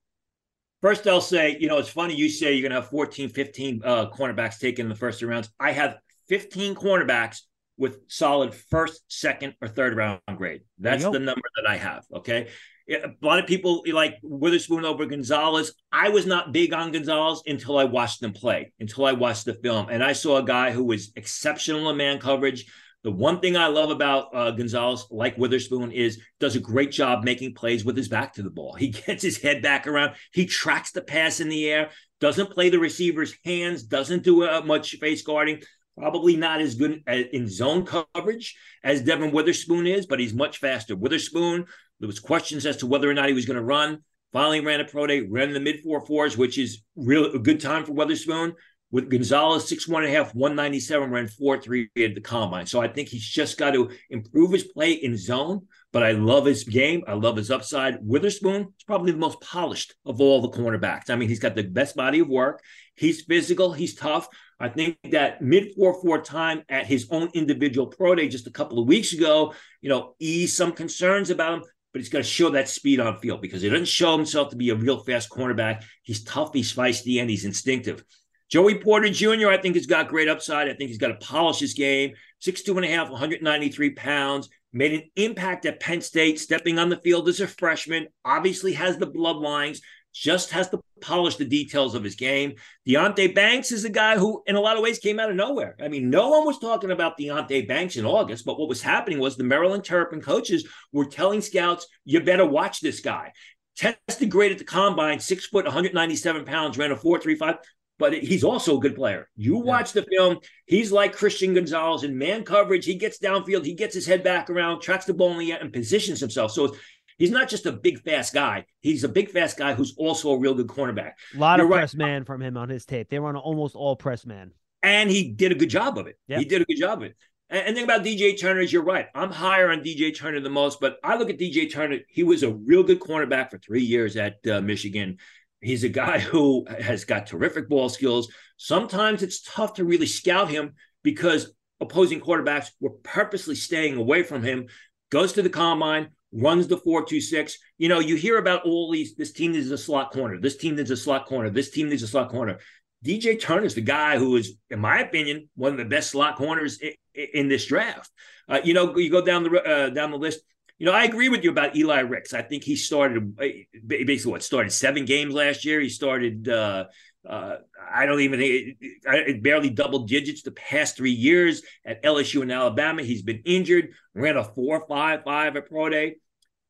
First, I'll say, you know, it's funny you say you're going to have 14, 15 uh, cornerbacks taken in the first two rounds. I have 15 cornerbacks with solid first, second, or third round grade. That's the number that I have. Okay a lot of people like Witherspoon over Gonzalez. I was not big on Gonzalez until I watched him play, until I watched the film. And I saw a guy who was exceptional in man coverage. The one thing I love about uh, Gonzalez, like Witherspoon, is does a great job making plays with his back to the ball. He [LAUGHS] gets his head back around. He tracks the pass in the air, doesn't play the receiver's hands, doesn't do uh, much face guarding. Probably not as good in zone coverage as Devon Witherspoon is, but he's much faster. Witherspoon there was questions as to whether or not he was going to run. Finally ran a pro day, ran the mid four fours, which is real a good time for Witherspoon. with Gonzalez, six one and a half, 197, ran 4 3 at the combine. So I think he's just got to improve his play in zone. But I love his game. I love his upside. Witherspoon is probably the most polished of all the cornerbacks. I mean, he's got the best body of work. He's physical, he's tough. I think that mid 4 4 time at his own individual pro day just a couple of weeks ago, you know, eased some concerns about him but he's got to show that speed on field because he doesn't show himself to be a real fast cornerback. He's tough, he's feisty, and he's instinctive. Joey Porter Jr., I think, has got great upside. I think he's got to polish his game. Six two and a half, 193 pounds. Made an impact at Penn State, stepping on the field as a freshman. Obviously has the bloodlines. Just has to polish the details of his game. Deonte Banks is a guy who, in a lot of ways, came out of nowhere. I mean, no one was talking about Deonte Banks in August, but what was happening was the Maryland Terrapin coaches were telling scouts, "You better watch this guy." Tested great at the combine, six foot, 197 pounds, ran a 4.35 but he's also a good player. You watch the film, he's like Christian Gonzalez in man coverage. He gets downfield, he gets his head back around, tracks the ball in the and positions himself. So he's not just a big fast guy. He's a big fast guy who's also a real good cornerback. A lot You're of press man from him on his tape. They run almost all press man. And he did a good job of it. Yep. He did a good job of it. And, thing about DJ Turner is you're right. I'm higher on DJ Turner the most, but I look at DJ Turner. He was a real good cornerback for three years at uh, Michigan. He's a guy who has got terrific ball skills. Sometimes it's tough to really scout him because opposing quarterbacks were purposely staying away from him. Goes to the combine, runs the 426. You know, you hear about all these this team needs a slot corner, this team needs a slot corner, this team needs a slot corner. DJ Turner is the guy who is, in my opinion, one of the best slot corners in, in this draft. Uh, you know, you go down the uh, down the list. You know, I agree with you about Eli Ricks. I think he started uh, basically what started seven games last year. He started. Uh, uh, I don't even think it barely double digits the past three years at LSU and Alabama. He's been injured. Ran a four five five at pro day,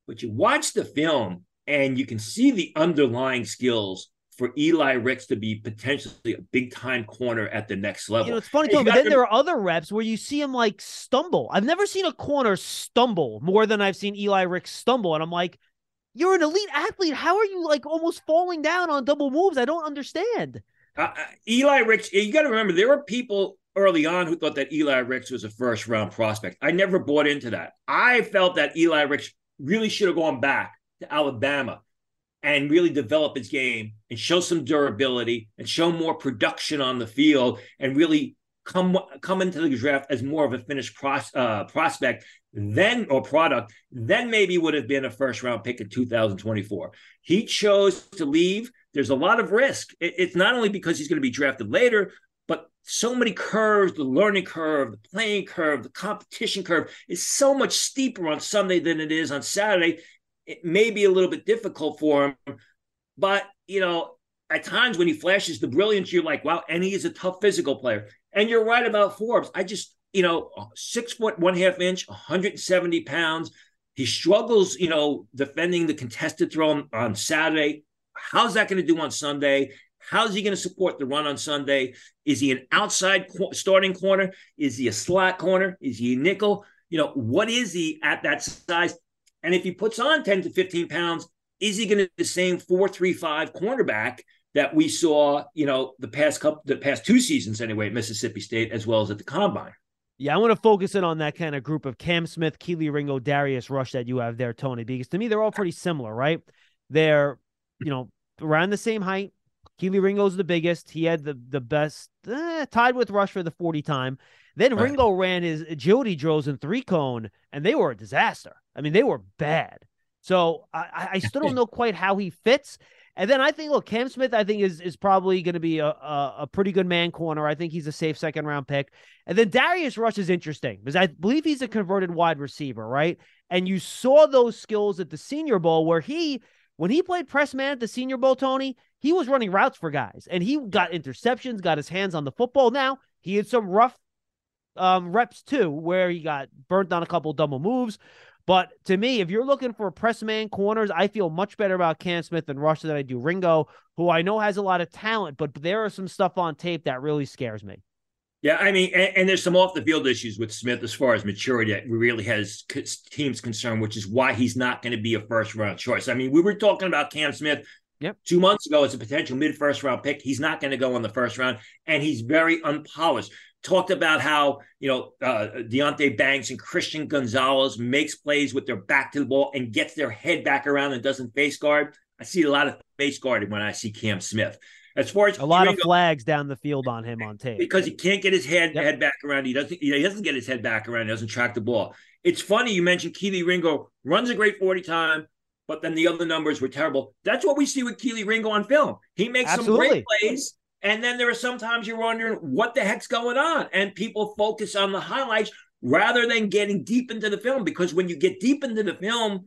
but you watch the film and you can see the underlying skills for Eli Ricks to be potentially a big time corner at the next level. You know, it's funny, too, but then there are other reps where you see him like stumble. I've never seen a corner stumble more than I've seen Eli Ricks stumble. And I'm like, you're an elite athlete. How are you like almost falling down on double moves? I don't understand. Uh, Eli Ricks, you got to remember, there were people early on who thought that Eli Ricks was a first round prospect. I never bought into that. I felt that Eli Ricks really should have gone back to Alabama and really develop his game and show some durability and show more production on the field and really come come into the draft as more of a finished pros, uh, prospect then or product then maybe would have been a first round pick in 2024 he chose to leave there's a lot of risk it, it's not only because he's going to be drafted later but so many curves the learning curve the playing curve the competition curve is so much steeper on sunday than it is on saturday it may be a little bit difficult for him. But, you know, at times when he flashes the brilliance, you're like, wow, and he is a tough physical player. And you're right about Forbes. I just, you know, six foot, one half inch, 170 pounds. He struggles, you know, defending the contested throw on, on Saturday. How's that going to do on Sunday? How's he going to support the run on Sunday? Is he an outside starting corner? Is he a slot corner? Is he a nickel? You know, what is he at that size? And if he puts on 10 to 15 pounds, is he going to be the same 435 cornerback that we saw, you know, the past couple the past two seasons anyway at Mississippi State as well as at the combine? Yeah, I want to focus in on that kind of group of Cam Smith, Kelee Ringo, Darius Rush that you have there, Tony, because to me they're all pretty similar, right? They're, you know, around the same height. Kelee Ringo's the biggest. He had the the best, eh, tied with Rush for the 40 time. Then right. Ringo ran his agility drills in three cone, and they were a disaster. I mean, they were bad. So I, I still don't [LAUGHS] know quite how he fits. And then I think, look, Cam Smith, I think is is probably going to be a, a, a pretty good man corner. I think he's a safe second round pick. And then Darius Rush is interesting because I believe he's a converted wide receiver, right? And you saw those skills at the Senior Bowl where he, when he played press man at the Senior Bowl, Tony, he was running routes for guys and he got interceptions, got his hands on the football. Now he had some rough um, reps too, where he got burnt on a couple double moves. But to me, if you're looking for press man corners, I feel much better about Cam Smith and Rush than I do Ringo, who I know has a lot of talent, but there are some stuff on tape that really scares me. Yeah, I mean, and, and there's some off the field issues with Smith as far as maturity that really has teams concerned, which is why he's not going to be a first round choice. I mean, we were talking about Cam Smith Yep. Two months ago, as a potential mid first round pick, he's not going to go in the first round, and he's very unpolished. Talked about how you know uh, Deonte Banks and Christian Gonzalez makes plays with their back to the ball and gets their head back around and doesn't face guard. I see a lot of face guarding when I see Cam Smith. As far as a lot Ringo, of flags down the field on him on tape because he can't get his head yep. head back around. He doesn't. He doesn't get his head back around. He doesn't track the ball. It's funny you mentioned Kelee Ringo runs a great forty time, but then the other numbers were terrible. That's what we see with Kelee Ringo on film. He makes Absolutely. some great plays, and then there are sometimes you're wondering what the heck's going on, and people focus on the highlights rather than getting deep into the film. Because when you get deep into the film,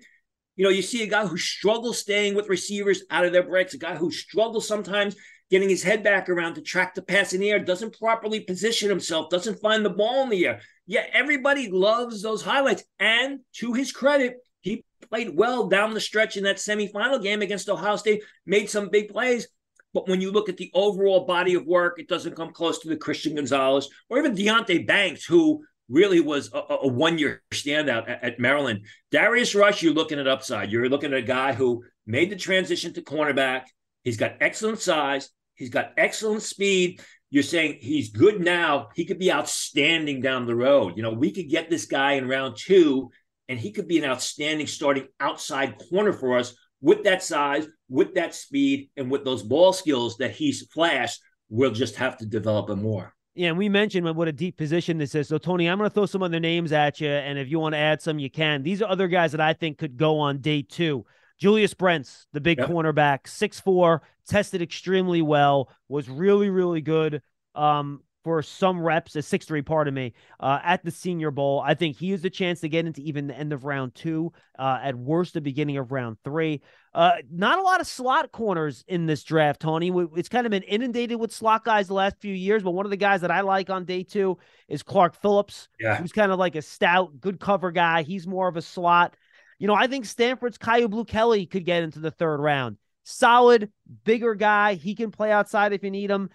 you know you see a guy who struggles staying with receivers out of their breaks, a guy who struggles sometimes getting his head back around to track the pass in the air, doesn't properly position himself, doesn't find the ball in the air. Yeah, everybody loves those highlights. And to his credit, he played well down the stretch in that semifinal game against Ohio State, made some big plays. But when you look at the overall body of work, it doesn't come close to the Christian Gonzalez or even Deonte Banks, who really was a, a one year standout at, at, Maryland. Darius Rush, you're looking at upside. You're looking at a guy who made the transition to cornerback. He's got excellent size. He's got excellent speed. You're saying he's good now. He could be outstanding down the road. You know, we could get this guy in round two, and he could be an outstanding starting outside corner for us with that size, with that speed, and with those ball skills that he's flashed. We'll just have to develop him more. Yeah, and we mentioned what a deep position this is. So, Tony, I'm going to throw some other names at you, and if you want to add some, you can. These are other guys that I think could go on day two. Julius Brents, the big yep. cornerback, six four, tested extremely well, was really, really good um, for some reps, a six three, pardon me, uh, at the Senior Bowl. I think he has the chance to get into even the end of round two, uh, at worst, the beginning of round three. Uh, not a lot of slot corners in this draft, Tony. It's kind of been inundated with slot guys the last few years, but one of the guys that I like on day two is Clark Phillips, yeah. who's kind of like a stout, good cover guy. He's more of a slot. You know, I think Stanford's Kyu Blue Kelly could get into the third round. Solid, bigger guy. He can play outside if you need him.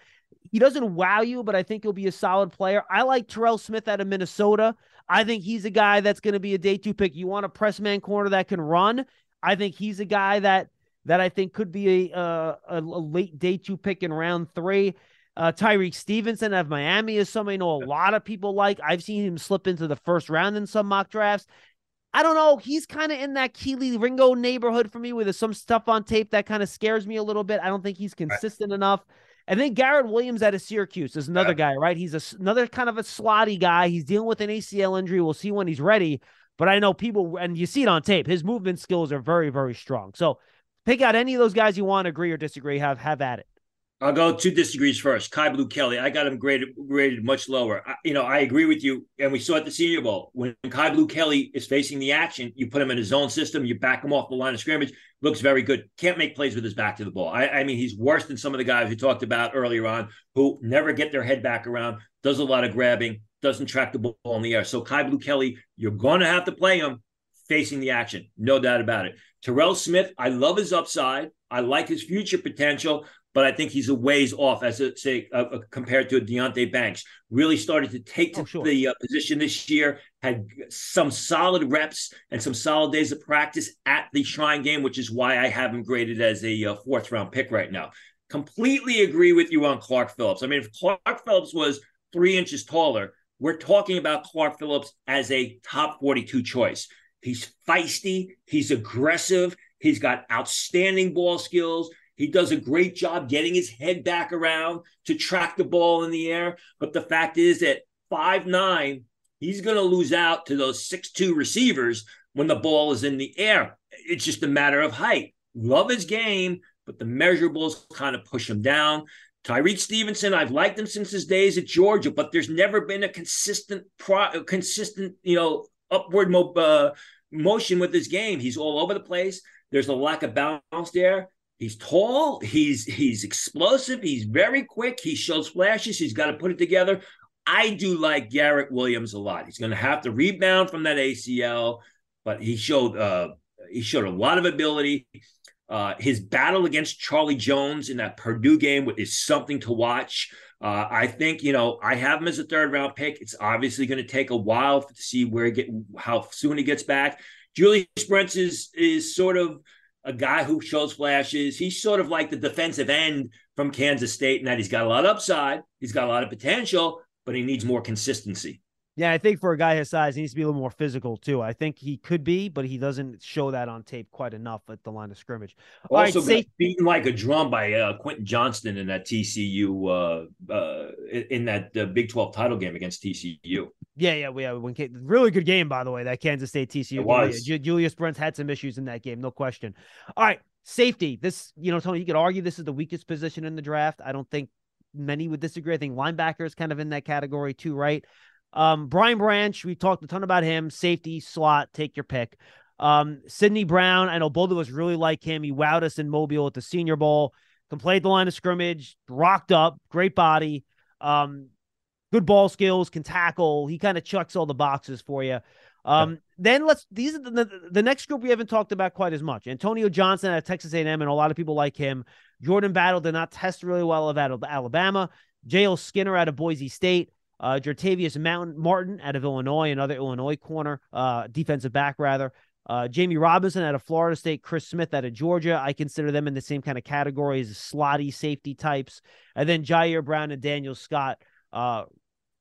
He doesn't wow you, but I think he'll be a solid player. I like Terrell Smith out of Minnesota. I think he's a guy that's going to be a day two pick. You want a press man corner that can run. I think he's a guy that that I think could be a a, a late day two pick in round three. Uh, Tyrique Stevenson of Miami is somebody I know a lot of people like. I've seen him slip into the first round in some mock drafts. I don't know. He's kind of in that Kelee Ringo neighborhood for me with some stuff on tape that kind of scares me a little bit. I don't think he's consistent right. enough. And then Garrett Williams out of Syracuse is another yeah. guy, right? He's a, another kind of a slotty guy. He's dealing with an ACL injury. We'll see when he's ready. But I know people, and you see it on tape, his movement skills are very, very strong. So pick out any of those guys you want, agree or disagree, have have at it. I'll go two disagrees first. Kyu Blue Kelly, I got him graded graded much lower. I, you know, I agree with you, and we saw at the Senior Bowl when Kyu Blue Kelly is facing the action, you put him in his own system, you back him off the line of scrimmage, looks very good. Can't make plays with his back to the ball. I, I mean, he's worse than some of the guys we talked about earlier on who never get their head back around, does a lot of grabbing, doesn't track the ball in the air. So Kyu Blue Kelly, you're going to have to play him facing the action, no doubt about it. Terrell Smith, I love his upside. I like his future potential but I think he's a ways off as a, say uh, compared to a Deonte Banks. Really started to take to oh, sure. the uh, position this year. Had some solid reps and some solid days of practice at the Shrine game, which is why I have him graded as a uh, fourth round pick right now. Completely agree with you on Clark Phillips. I mean, if Clark Phillips was three inches taller, we're talking about Clark Phillips as a top 42 choice. He's feisty, he's aggressive, he's got outstanding ball skills. He does a great job getting his head back around to track the ball in the air. But the fact is that five nine, he's going to lose out to those six two receivers when the ball is in the air. It's just a matter of height. Love his game, but the measurables kind of push him down. Tyrique Stevenson, I've liked him since his days at Georgia, but there's never been a consistent, pro, consistent, you know, upward mo- uh, motion with his game. He's all over the place. There's a lack of balance there. He's tall. He's he's explosive. He's very quick. He shows flashes. He's got to put it together. I do like Garrett Williams a lot. He's going to have to rebound from that ACL, but he showed uh, he showed a lot of ability. Uh, his battle against Charlie Jones in that Purdue game is something to watch. Uh, I think you know I have him as a third round pick. It's obviously going to take a while to see where he get how soon he gets back. Julius Brents is is sort of a guy who shows flashes. He's sort of like the defensive end from Kansas State, in that he's got a lot of upside, he's got a lot of potential, but he needs more consistency. Yeah, I think for a guy his size, he needs to be a little more physical too. I think he could be, but he doesn't show that on tape quite enough at the line of scrimmage. All also, right, beaten like a drum by uh, Quentin Johnston in that TCU uh, uh, in that uh, Big Twelve title game against TCU. Yeah, yeah, we have one really good game by the way. That Kansas State TCU. Julius Brents had some issues in that game, no question. All right, safety. This, you know, Tony, you could argue this is the weakest position in the draft. I don't think many would disagree. I think linebacker is kind of in that category too, right? Um, Brian Branch, we talked a ton about him. Safety, slot, take your pick. Um, Sydney Brown, I know both of us really like him. He wowed us in Mobile at the Senior Bowl. Can play the line of scrimmage, rocked up, great body, um, good ball skills, can tackle. He kind of chucks all the boxes for you. Um. Then let's these are the, the, the next group we haven't talked about quite as much. Antonio Johnson at Texas A&M, and a lot of people like him. Jordan Battle did not test really well at Alabama. J.L. Skinner out of Boise State. Uh, Jartavius Mountain Martin out of Illinois, another Illinois corner, uh, defensive back rather. Uh, Jammie Robinson out of Florida State, Chris Smith out of Georgia. I consider them in the same kind of category as slotty safety types. And then Ji'Ayir Brown and Daniel Scott uh,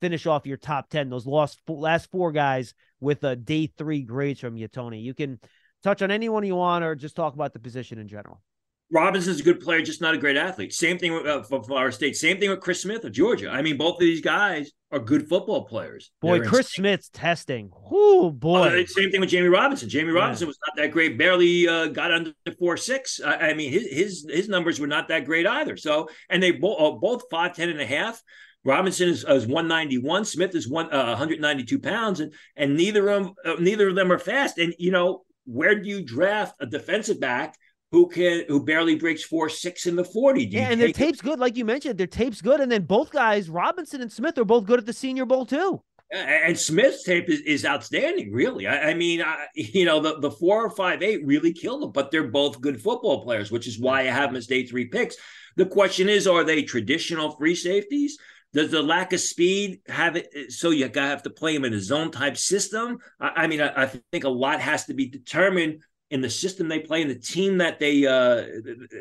finish off your top 10. Those last, last four guys with a day three grades from you, Tony. You can touch on anyone you want or just talk about the position in general. Robinson's a good player, just not a great athlete. Same thing with uh, for Florida State. Same thing with Chris Smith of Georgia. I mean, both of these guys are good football players. Boy, They're Chris insane. Smith's testing. Oh boy. same thing with Jammie Robinson. Jammie yeah. Robinson was not that great. Barely uh, got under four six. I, I, mean, his his his numbers were not that great either. So, and they both uh, both five ten and a half. Robinson is, is 191. Smith is one uh, 192 pounds, and and neither of them uh, neither of them are fast. And you know, where do you draft a defensive back? Who can who barely breaks four six in the 40 Do yeah and their tape's it? good like you mentioned their tape's good and then both guys robinson and smith are both good at the senior bowl too and Smith's tape is, is outstanding, really. I, I mean, I, [LAUGHS] you know, the, the four or five eight really killed them, but they're both good football players, which is why I have them as day three picks. The question is, are they traditional free safeties? Does the lack of speed have it eh, so you have to play them in a zone type system? I, I mean, I, I, think a lot has to be determined in the system they play, in the team that they uh,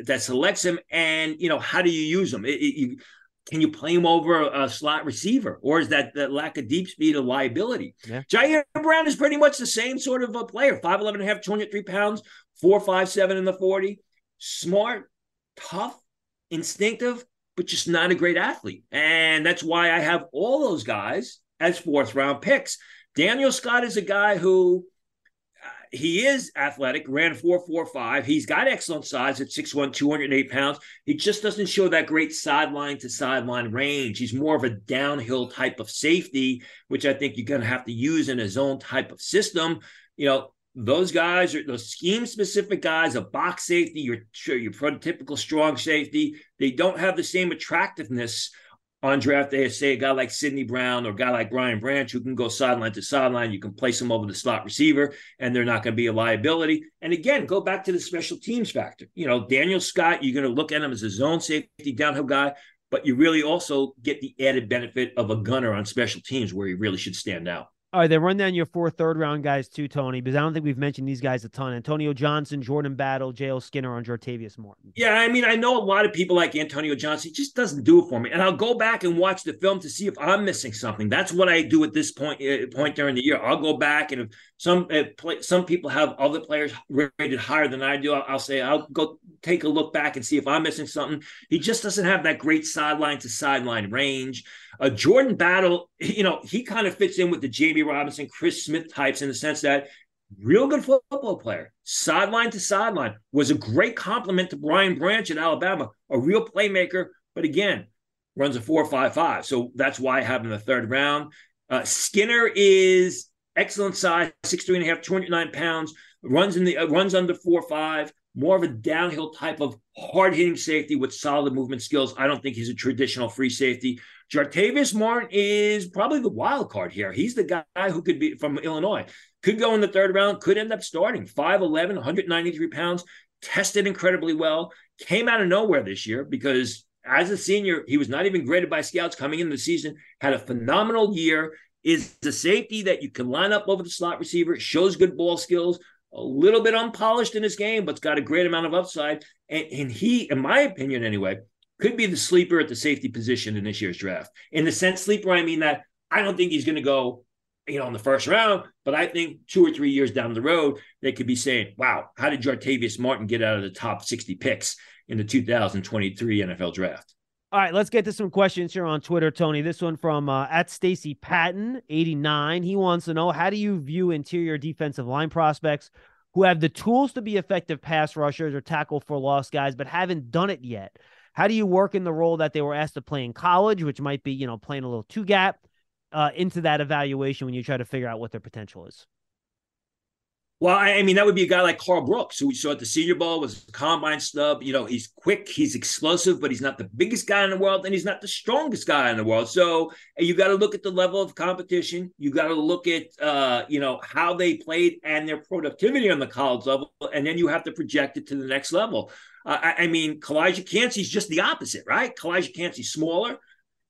that selects them, and you know how do you use them? It, it, you, can you play him over a, slot receiver, or is that, that lack of deep speed a liability? Yeah. Ji'Ayir Brown is pretty much the same sort of a player 5'11 and a half, 203 pounds, 4'5'7 in the 40. Smart, tough, instinctive, but just not a great athlete. And that's why I have all those guys as fourth round picks. Daniel Scott is a guy who he is athletic, ran 4.45. He's got excellent size at 6'1, 208 pounds. He just doesn't show that great sideline to sideline range. He's more of a downhill type of safety, which I think you're going to have to use in a zone type of system. You know, those guys are those scheme specific guys, a box safety, your, your prototypical strong safety. They don't have the same attractiveness on draft day, say a guy like Sydney Brown or a guy like Brian Branch who can go sideline to sideline. You can place them over the slot receiver, and they're not going to be a liability. And again, go back to the special teams factor. You know, Daniel Scott, you're going to look at him as a zone safety downhill guy, but you really also get the added benefit of a gunner on special teams where he really should stand out. All right, then run down your four third round guys too, Tony, because I don't think we've mentioned these guys a ton. Antonio Johnson, Jordan Battle, J.L. Skinner on Jartavius Martin. Yeah, I mean, I know a lot of people like Antonio Johnson. He just doesn't do it for me. And I'll go back and watch the film to see if I'm missing something. That's what I do at this point uh, point during the year. I'll go back and if some uh, play, some people have other players rated higher than I do, I'll, I'll say I'll go take a look back and see if I'm missing something. He just doesn't have that great sideline to sideline range. Uh, Jordan Battle, you know, he kind of fits in with the Jammie Robinson, Chris Smith types in the sense that real good football player, sideline to sideline, was a great compliment to Brian Branch at Alabama, a real playmaker, but again, runs a four five five. So that's why I have him in the third round. Uh, Skinner is excellent size, six three and a half, 209 pounds, runs in the uh, runs under four five, more of a downhill type of hard hitting safety with solid movement skills. I don't think he's a traditional free safety. Jartavius Martin is probably the wild card here. He's the guy who could be from Illinois, could go in the third round, could end up starting 5'11, 193 pounds, tested incredibly well, came out of nowhere this year because as a senior, he was not even graded by scouts coming into the season, had a phenomenal year, is the safety that you can line up over the slot receiver, shows good ball skills, a little bit unpolished in his game, but's got a great amount of upside. And, and he, in my opinion anyway, could be the sleeper at the safety position in this year's draft. In the sense sleeper, I mean that I don't think he's going to go, you know, in the first round, but I think two or three years down the road, they could be saying, wow, how did Jartavius Martin get out of the top 60 picks in the 2023 NFL draft? All right, let's get to some questions here on Twitter, Tony. This one from uh, at Stacy Patton, 89. He wants to know how do you view interior defensive line prospects who have the tools to be effective pass rushers or tackle for loss guys, but haven't done it yet? How do you work in the role that they were asked to play in college, which might be, you know, playing a little two gap uh, into that evaluation when you try to figure out what their potential is? Well, I mean, that would be a guy like Karl Brooks, who we saw at the Senior Bowl, was a combine snub. You know, he's quick, he's explosive, but he's not the biggest guy in the world, and he's not the strongest guy in the world. So you got to look at the level of competition. You got to look at, uh, you know, how they played and their productivity on the college level, and then you have to project it to the next level. Uh, I, I, mean, Calijah Kancey's just the opposite, right? Calijah Kancey's smaller.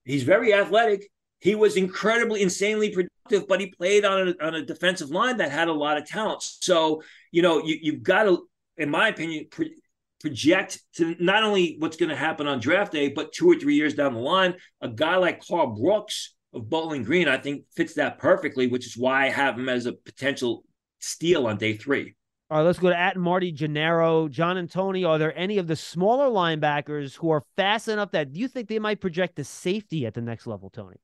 He's very athletic. He was incredibly, insanely productive, but he played on a, on a defensive line that had a lot of talent. So, you know, you, you've got to, in my opinion, pro- project to not only what's going to happen on draft day, but two or three years down the line. A guy like Karl Brooks of Bowling Green, I think, fits that perfectly, which is why I have him as a potential steal on day three. All right, let's go to at Marty Gennaro. John and Tony, are there any of the smaller linebackers who are fast enough that you think they might project the safety at the next level, Tony?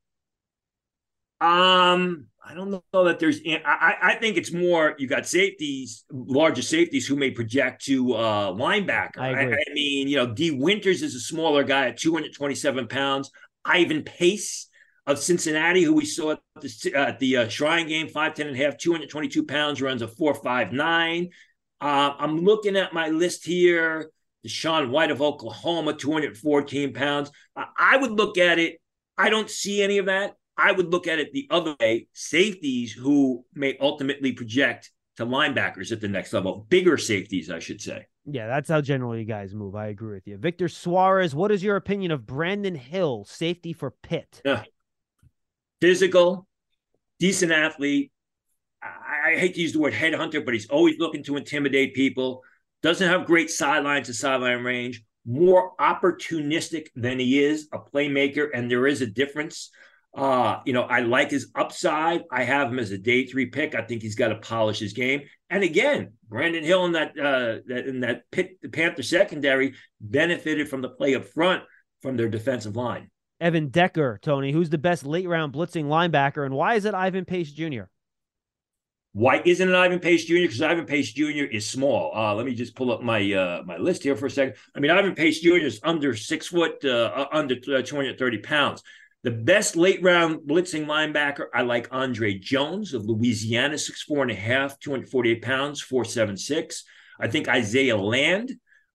Um, I don't know that there's. I, I think it's more you got safeties, larger safeties who may project to uh linebacker. I, I, I mean, you know, Dee Winters is a smaller guy at 227 pounds. Ivan Pace of Cincinnati, who we saw at the, uh, the uh, Shrine game, 5'10 and a half, 222 pounds, runs a 4'5'9. Uh, I'm looking at my list here. DaShaun White of Oklahoma, 214 pounds. I would look at it. I don't see any of that. I would look at it the other way safeties who may ultimately project to linebackers at the next level, bigger safeties, I should say. Yeah, that's how generally guys move. I agree with you. Victor Suarez, what is your opinion of Brandon Hill, safety for Pitt? Yeah. Physical, decent athlete. I, I hate to use the word headhunter, but he's always looking to intimidate people. Doesn't have great sideline to sideline range. More opportunistic than he is a playmaker, and there is a difference. Uh, you know, I like his upside. I have him as a day three pick. I think he's got to polish his game. And again, Brandon Hill in that uh that in that Pitt the Panther secondary benefited from the play up front from their defensive line. Evan Decker, Tony, who's the best late round blitzing linebacker, and why is it Ivan Pace Jr.? Why isn't it Ivan Pace Jr.? Because Ivan Pace Jr. is small. Uh, let me just pull up my uh, my list here for a second. I mean, Ivan Pace Jr. is under six foot, uh, under uh, 230 pounds. The best late round blitzing linebacker, I like Andre Jones of Louisiana, six four and a half, 248 pounds, 476. I think Isaiah Land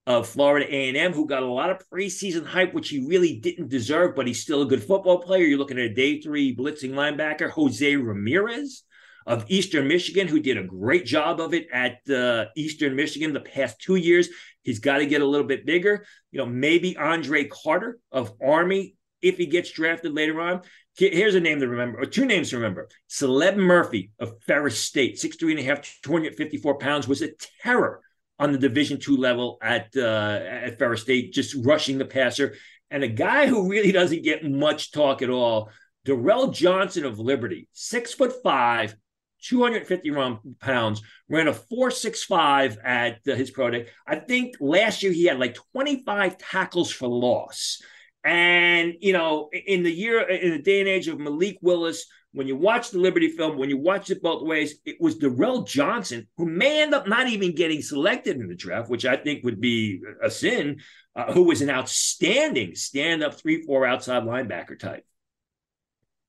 of Florida A&M, who got a lot of preseason hype, which he really didn't deserve, but he's still a good football player. You're looking at a day three blitzing linebacker, Jose Ramirez of Eastern Michigan, who did a great job of it at uh, Eastern Michigan the past two years. He's got to get a little bit bigger. You know, maybe Andre Carter of Army if he gets drafted later on. Here's a name to remember, or two names to remember. Caleb Murphy of Ferris State, six three and a half, 254 pounds, was a terror on the Division two level at uh, at Ferris State, just rushing the passer. And a guy who really doesn't get much talk at all, Durrell Johnson of Liberty, six foot five, 250 pounds, ran a 465 at uh, his pro day. I think last year he had like 25 tackles for loss. And you know, in the year, in the day and age of Malik Willis, when you watch the Liberty film, when you watch it both ways, it was Durrell Johnson who may end up not even getting selected in the draft, which I think would be a sin. Uh, who was an outstanding stand-up three-four outside linebacker type.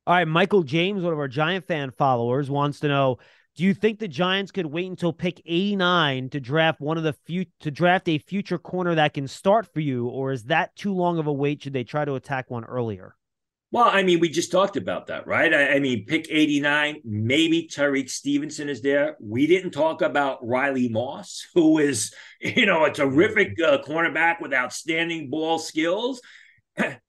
All right, Michael James, one of our Giant fan followers, wants to know do you think the Giants could wait until pick 89 to draft one of the few to draft a future corner that can start for you, or is that too long of a wait? Should they try to attack one earlier? Well, I mean, we just talked about that, right? I, I, mean, pick 89, maybe Tyrique Stevenson is there. We didn't talk about Riley Moss, [LAUGHS] who is, you know, a terrific uh, cornerback with outstanding ball skills. [CLEARS THROAT]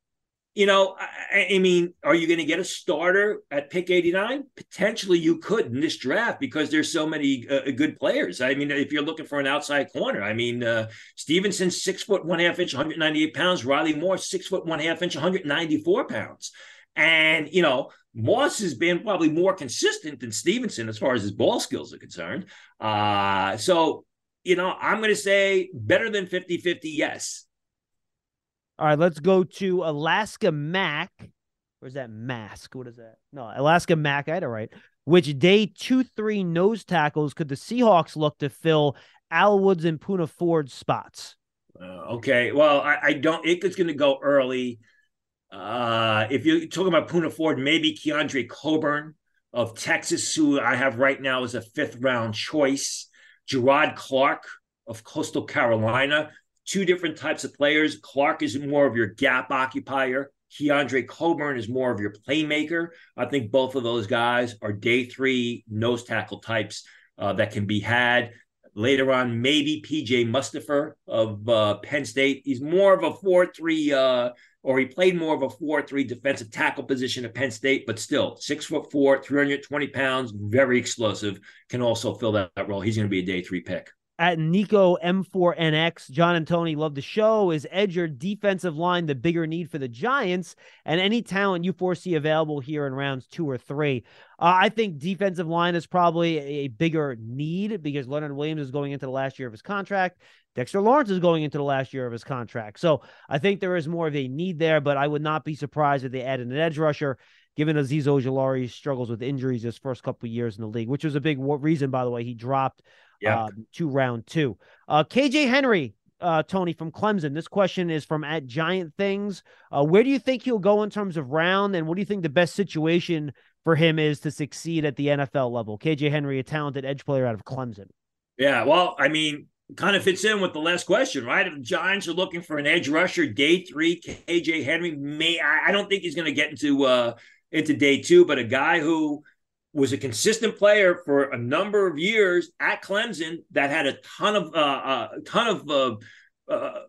you know, I, I, mean, are you going to get a starter at pick 89? Potentially you could in this draft because there's so many uh, good players. I mean, if you're looking for an outside corner, I mean, uh, Stevenson, six foot one half inch, 198 pounds. Riley Moore, six foot one half inch, 194 pounds. And, you know, Moss has been probably more consistent than Stevenson as far as his ball skills are concerned. Uh, so, you know, I'm going to say better than 50 50, yes. All right, let's go to Alaska Mac. Where's that mask? What is that? No, Alaska Mac. I had it right. Which day two, three nose tackles could the Seahawks look to fill Al Woods and Poona Ford spots? Uh, okay. Well, I, I don't. It's going to go early. Uh, if you're talking about Poona Ford, maybe Keondre Coburn of Texas, who I have right now as a fifth round choice. Jerrod Clark of Coastal Carolina two different types of players. Clark is more of your gap occupier. Keondre Coburn is more of your playmaker. I think both of those guys are day three nose tackle types uh, that can be had. Later on, maybe PJ Mustipher of uh, Penn State. He's more of a 4 3, uh, or he played more of a 4 3 defensive tackle position at Penn State, but still six foot four, 320 pounds, very explosive, can also fill that, that role. He's going to be a day three pick at Nico M4NX. John and Tony love the show. Is edge or defensive line the bigger need for the Giants? And any talent you foresee available here in rounds two or three? Uh, I think defensive line is probably a bigger need because Leonard Williams is going into the last year of his contract. Dexter Lawrence is going into the last year of his contract. So I think there is more of a need there, but I would not be surprised if they added an edge rusher given Azeez Ojulari struggles with injuries his first couple years in the league, which was a big reason, by the way, he dropped yeah. Um, to round two. Uh, KJ Henry, uh, Tony from Clemson. This question is from at Giant Things. Uh, where do you think he'll go in terms of round, and what do you think the best situation for him is to succeed at the NFL level? KJ Henry, a talented edge player out of Clemson. Yeah, well, I mean, kind of fits in with the last question, right? If the Giants are looking for an edge rusher, day three, KJ Henry may I, don't think he's going to get into uh into day two, but a guy who was a consistent player for a number of years at Clemson that had a ton of uh, uh a ton of uh, uh,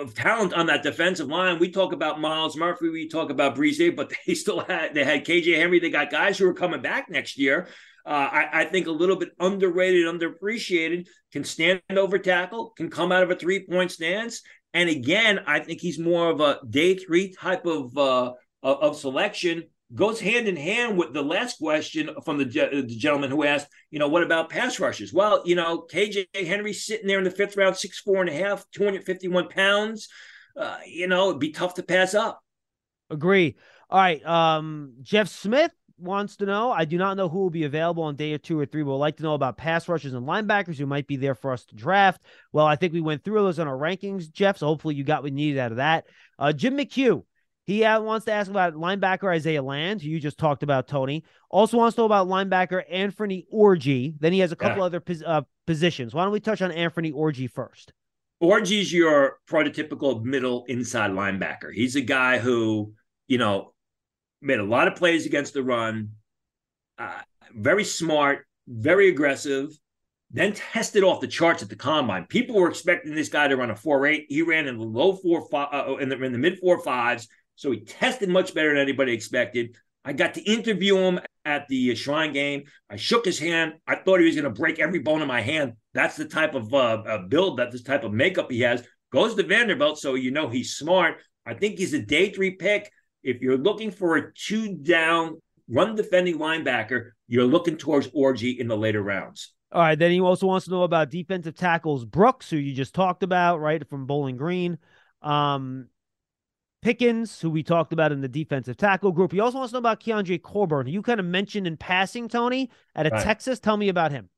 of talent on that defensive line. We talk about Myles Murphy, we talk about Bresee, but they [LAUGHS] still had they had KJ Henry. They got guys who are coming back next year. Uh, I, I, think a little bit underrated, underappreciated. Can stand over tackle, can come out of a three point stance, and again, I think he's more of a day three type of uh, of selection goes hand in hand with the last question from the, the, gentleman who asked, you know, what about pass rushers? Well, you know, KJ Henry sitting there in the fifth round, six, four and a half, 251 pounds. Uh, you know, it'd be tough to pass up. Agree. All right. Um, Jeff Smith wants to know. I do not know who will be available on day or two or three, would like to know about pass rushers and linebackers who might be there for us to draft. Well, I think we went through those on our rankings, Jeff. So hopefully you got what you needed out of that. Uh, Jim McHugh he wants to ask about linebacker Isaiah Land, who you just talked about, Tony. Also wants to know about linebacker Anfernee Orji. Then he has a couple yeah. other pos- uh, positions. Why don't we touch on Anfernee Orji first? Orji's your prototypical middle inside linebacker. He's a guy who, you know, made a lot of plays against the run, uh, very smart, very aggressive, then tested off the charts at the combine. People were expecting this guy to run a 4.8. He ran in the low four, five, uh, in the, in the mid four fives so he tested much better than anybody expected. I got to interview him at the Shrine game. I shook his hand. I thought he was going to break every bone in my hand. That's the type of uh, build, that this type of makeup he has. Goes to Vanderbilt, so you know he's smart. I think he's a day three pick. If you're looking for a two down run defending linebacker, you're looking towards Orji in the later rounds. All right. Then he also wants to know about defensive tackles Brooks, who you just talked about, right, from Bowling Green. Um, Pickens, who we talked about in the defensive tackle group. He also wants to know about Keondre Coburn, you kind of mentioned in passing, Tony, at a right. Texas. Tell me about him.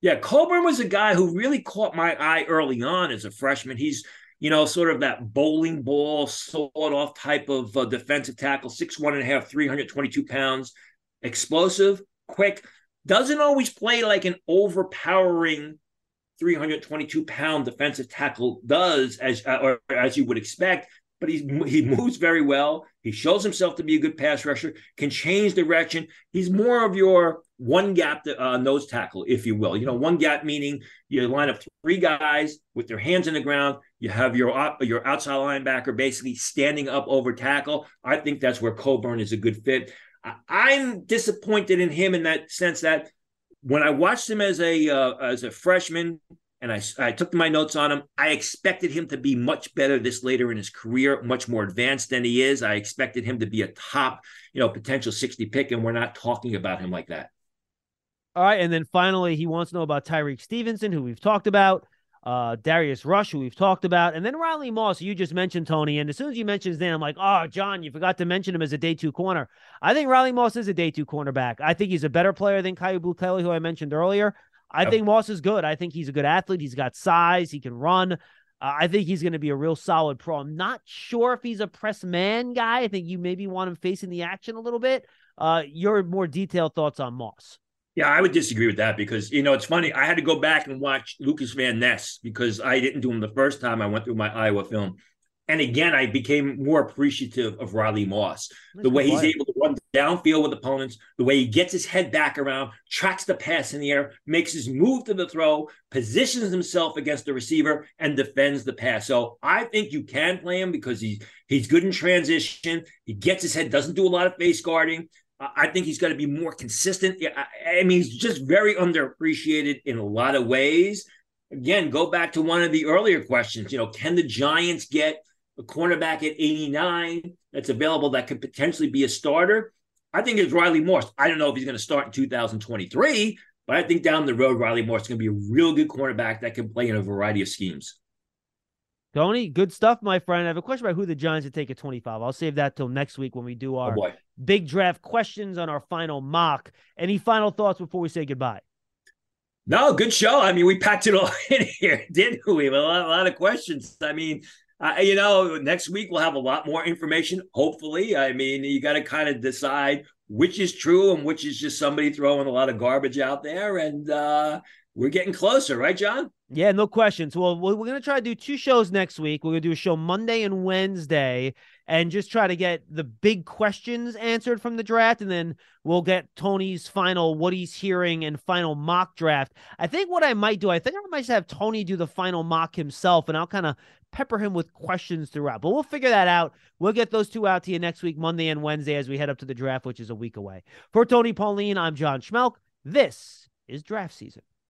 Yeah, Coburn was a guy who really caught my eye early on as a freshman. He's, you know, sort of that bowling ball, sawed off type of uh, defensive tackle, six one and a half, 322 pounds, explosive, quick, doesn't always play like an overpowering 322 pound defensive tackle does, as uh, or as you would expect but he's he moves very well. He shows himself to be a good pass rusher, can change direction. He's more of your one gap uh, nose tackle, if you will. You know, one gap meaning you line up three guys with their hands in the ground. You have your your outside linebacker basically standing up over tackle. I think that's where Coburn is a good fit. I'm disappointed in him in that sense that when I watched him as a uh, as a freshman and I, I took my notes on him. I expected him to be much better this later in his career, much more advanced than he is. I expected him to be a top, you know, potential 60 pick, and we're not talking about him like that. All right. And then finally, he wants to know about Tyrique Stevenson, who we've talked about, uh, Darius Rush, who we've talked about, and then Riley Moss, you just mentioned, Tony. And as soon as you mentioned his name, I'm like, oh, John, you forgot to mention him as a day two corner. I think Riley Moss is a day two cornerback. I think he's a better player than Kyu Kelly, who I mentioned earlier. I think Moss is good. I think he's a good athlete. He's got size. He can run. Uh, I think he's going to be a real solid pro. I'm not sure if he's a press man guy. I think you maybe want him facing the action a little bit. Uh, your more detailed thoughts on Moss? Yeah, I would disagree with that because you know it's funny. I had to go back and watch Lukas Van Ness because I didn't do him the first time I went through my Iowa film, and again, I became more appreciative of Riley Moss. That's the way he's able to run downfield with opponents, the way he gets his head back around, tracks the pass in the air, makes his move to the throw, positions himself against the receiver, and defends the pass. So I think you can play him because he's he's good in transition. He gets his head, doesn't do a lot of face guarding. I think he's got to be more consistent. I mean, he's just very underappreciated in a lot of ways. Again, go back to one of the earlier questions. You know, can the Giants get a cornerback at 89 that's available that could potentially be a starter. I think it's Riley Moss. I don't know if he's going to start in 2023, but I think down the road, Riley Moss is going to be a real good cornerback that can play in a variety of schemes. Tony, good stuff, my friend. I have a question about who the Giants would take at 25. I'll save that till next week when we do oh, our oh big draft questions on our final mock. Any final thoughts before we say goodbye? No, good show. I mean, we packed it all [LAUGHS] in here, didn't we? A lot, a lot of questions. I mean, you know, next week we'll have a lot more information. Hopefully, I mean, you got to kind of decide which is true and which is just somebody throwing a lot of garbage out there. And uh, we're getting closer, right, John? Yeah, no questions. Well, we're going to try to do two shows next week. We're going to do a show Monday and Wednesday and just try to get the big questions answered from the draft. And then we'll get Tony's final, what he's hearing, and final mock draft. I think what I might do, I think I might just have Tony do the final mock himself, and I'll kind of pepper him with questions throughout. But we'll figure that out. We'll get those two out to you next week, Monday and Wednesday, as we head up to the draft, which is a week away. For Tony Pauline, I'm John Schmeelk. This is draft season.